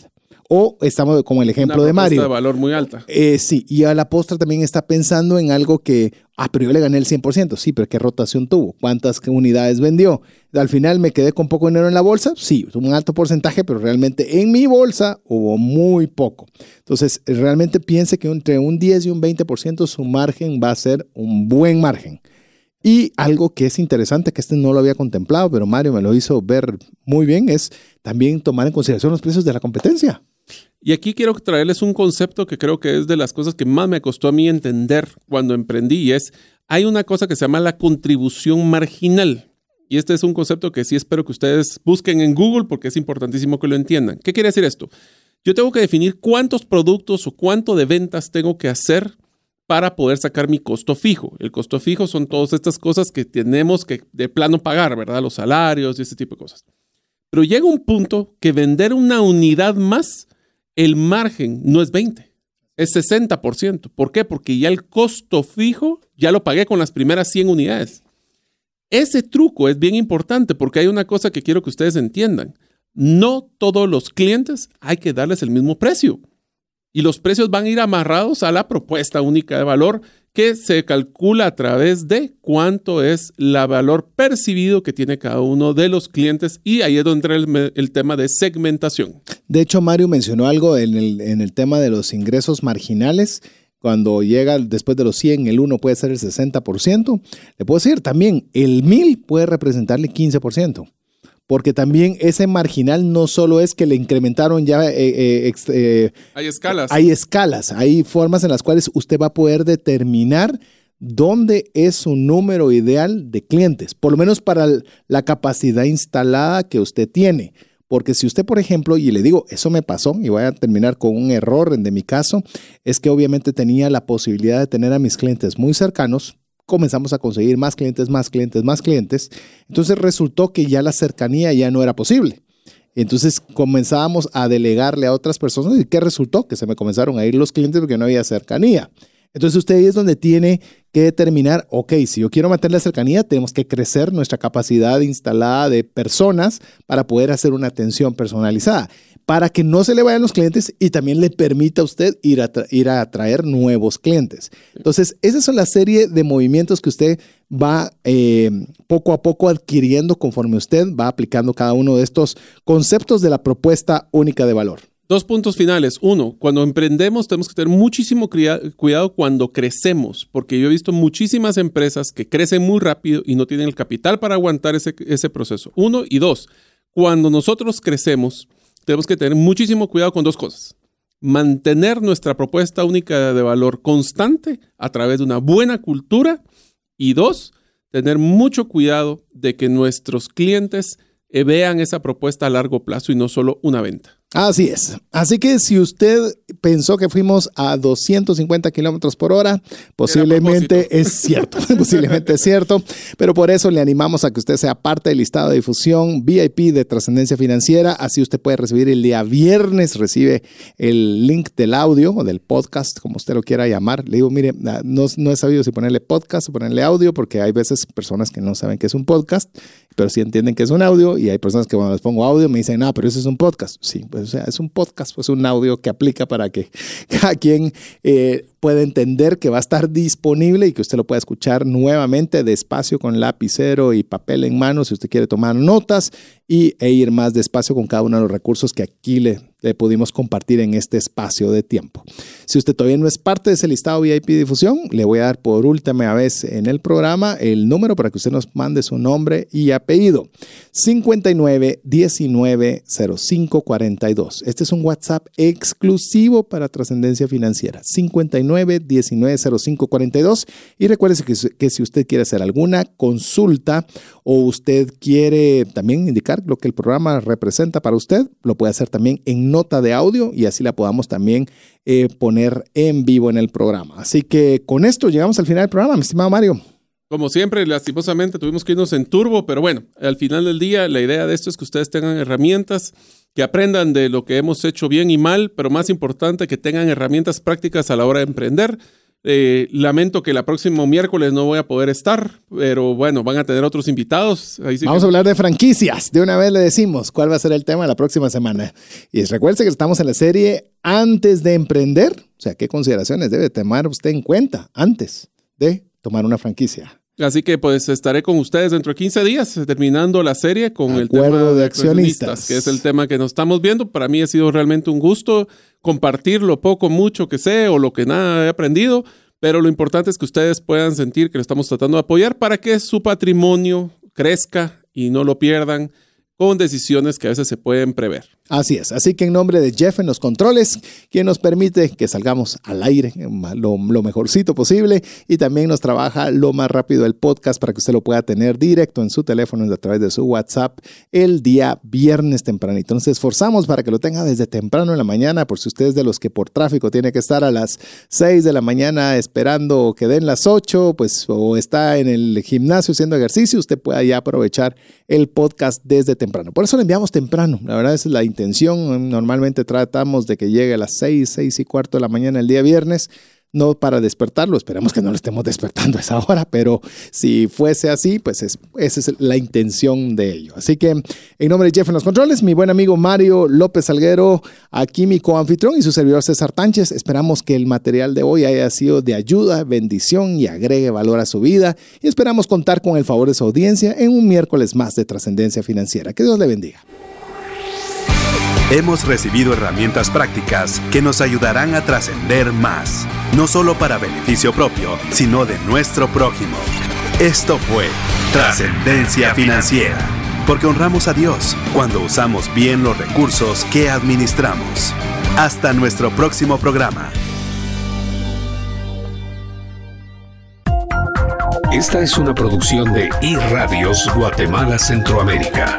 O estamos como el ejemplo Una de Mario. de valor muy alta. Eh, sí, y a la postre también está pensando en algo que, ah, pero yo le gané el 100%, sí, pero ¿qué rotación tuvo? ¿Cuántas unidades vendió? Al final me quedé con poco dinero en la bolsa, sí, un alto porcentaje, pero realmente en mi bolsa hubo muy poco. Entonces, realmente piense que entre un 10 y un 20% su margen va a ser un buen margen. Y algo que es interesante, que este no lo había contemplado, pero Mario me lo hizo ver muy bien, es también tomar en consideración los precios de la competencia. Y aquí quiero traerles un concepto que creo que es de las cosas que más me costó a mí entender cuando emprendí y es, hay una cosa que se llama la contribución marginal. Y este es un concepto que sí espero que ustedes busquen en Google porque es importantísimo que lo entiendan. ¿Qué quiere decir esto? Yo tengo que definir cuántos productos o cuánto de ventas tengo que hacer para poder sacar mi costo fijo. El costo fijo son todas estas cosas que tenemos que de plano pagar, ¿verdad? Los salarios y ese tipo de cosas. Pero llega un punto que vender una unidad más, el margen no es 20, es 60%. ¿Por qué? Porque ya el costo fijo ya lo pagué con las primeras 100 unidades. Ese truco es bien importante porque hay una cosa que quiero que ustedes entiendan. No todos los clientes hay que darles el mismo precio. y los precios van a ir amarrados a la propuesta única de valor que se calcula a través de cuánto es el valor percibido que tiene cada uno de los clientes y ahí es donde entra el, tema de segmentación. De hecho, Mario mencionó algo en el, en el tema de los ingresos marginales cuando llega después de los 100, el 1 puede ser el 60%. Le puedo decir también, el 1000 puede representarle 15% porque también ese marginal no solo es que le incrementaron ya... Eh, eh, eh, hay escalas. Hay escalas, hay formas en las cuales usted va a poder determinar dónde es su número ideal de clientes, por lo menos para la capacidad instalada que usted tiene. Porque si usted, por ejemplo, y le digo, eso me pasó, y voy a terminar con un error de mi caso, es que obviamente tenía la posibilidad de tener a mis clientes muy cercanos, comenzamos a conseguir más clientes, más clientes, más clientes. Entonces resultó que ya la cercanía ya no era posible. Entonces comenzábamos a delegarle a otras personas y ¿qué resultó? Que se me comenzaron a ir los clientes porque no había cercanía. Entonces usted ahí es donde tiene que determinar, ok, si yo quiero mantener la cercanía, tenemos que crecer nuestra capacidad instalada de personas para poder hacer una atención personalizada para que no se le vayan los clientes y también le permita a usted ir a, ir a atraer nuevos clientes. Entonces, esas son la serie de movimientos que usted va eh, poco a poco adquiriendo conforme usted va aplicando cada uno de estos conceptos de la propuesta única de valor. Dos puntos finales. Uno, cuando emprendemos tenemos que tener muchísimo cuidado cuando crecemos, porque yo he visto muchísimas empresas que crecen muy rápido y no tienen el capital para aguantar ese, ese proceso. Uno y dos, cuando nosotros crecemos, tenemos que tener muchísimo cuidado con dos cosas. Mantener nuestra propuesta única de valor constante a través de una buena cultura y dos, tener mucho cuidado de que nuestros clientes vean esa propuesta a largo plazo y no solo una venta. Así es. Así que si usted pensó que fuimos a 250 kilómetros por hora, posiblemente es cierto, posiblemente es cierto, pero por eso le animamos a que usted sea parte del listado de difusión VIP de trascendencia financiera. Así usted puede recibir el día viernes, recibe el link del audio o del podcast, como usted lo quiera llamar. Le digo, mire, ah, no, no he sabido si ponerle podcast o ponerle audio, porque hay veces personas que no saben que es un podcast, pero sí entienden que es un audio, y hay personas que cuando les pongo audio me dicen, ah, pero eso es un podcast. Sí, pues o sea, es un podcast, pues un audio que aplica para que cada quien eh, pueda entender que va a estar disponible y que usted lo pueda escuchar nuevamente despacio con lapicero y papel en mano si usted quiere tomar notas y, e ir más despacio con cada uno de los recursos que aquí le le pudimos compartir en este espacio de tiempo. Si usted todavía no es parte de ese listado VIP difusión, le voy a dar por última vez en el programa el número para que usted nos mande su nombre y apellido. 59 19 05 42. Este es un WhatsApp exclusivo para trascendencia financiera. 59 19 05 42. Y recuerde que, que si usted quiere hacer alguna consulta o usted quiere también indicar lo que el programa representa para usted, lo puede hacer también en nota de audio y así la podamos también eh, poner en vivo en el programa. Así que con esto llegamos al final del programa, mi estimado Mario. Como siempre, lastimosamente tuvimos que irnos en turbo, pero bueno, al final del día la idea de esto es que ustedes tengan herramientas, que aprendan de lo que hemos hecho bien y mal, pero más importante, que tengan herramientas prácticas a la hora de emprender. Eh, lamento que el próximo miércoles no voy a poder estar, pero bueno, van a tener otros invitados. Vamos a hablar de franquicias. De una vez le decimos cuál va a ser el tema la próxima semana. Y recuerde que estamos en la serie Antes de Emprender. O sea, ¿qué consideraciones debe tomar usted en cuenta antes de tomar una franquicia? Así que pues estaré con ustedes dentro de 15 días terminando la serie con el tema de accionistas, que es el tema que nos estamos viendo. Para mí ha sido realmente un gusto compartir lo poco, mucho que sé o lo que nada he aprendido, pero lo importante es que ustedes puedan sentir que lo estamos tratando de apoyar para que su patrimonio crezca y no lo pierdan con decisiones que a veces se pueden prever. Así es, así que en nombre de Jeff en los controles, quien nos permite que salgamos al aire lo, mejorcito posible y también nos trabaja lo más rápido el podcast para que usted lo pueda tener directo en su teléfono a través de su WhatsApp el día viernes tempranito. Nos esforzamos para que lo tenga desde temprano en la mañana, por si usted es de los que por tráfico tiene que estar a las 6 de la mañana esperando que den las 8, pues o está en el gimnasio haciendo ejercicio, usted pueda ya aprovechar el podcast desde temprano. Por eso lo enviamos temprano, la verdad es la intención. Normalmente tratamos de que llegue a las 6, 6 y cuarto de la mañana el día viernes. No para despertarlo, esperamos que no lo estemos despertando a esa hora, pero si fuese así, pues es, esa es la intención de ello. Así que en nombre de Jeff en los controles, mi buen amigo Mario López Salguero, aquí mi coanfitrión y su servidor César Tánchez, esperamos que el material de hoy haya sido de ayuda, bendición y agregue valor a su vida y esperamos contar con el favor de su audiencia en un miércoles más de trascendencia financiera. Que Dios le bendiga. Hemos recibido herramientas prácticas que nos ayudarán a trascender más, no solo para beneficio propio, sino de nuestro prójimo. Esto fue Trascendencia Financiera, porque honramos a Dios cuando usamos bien los recursos que administramos. Hasta nuestro próximo programa. Esta es una producción de iRadios Guatemala Centroamérica.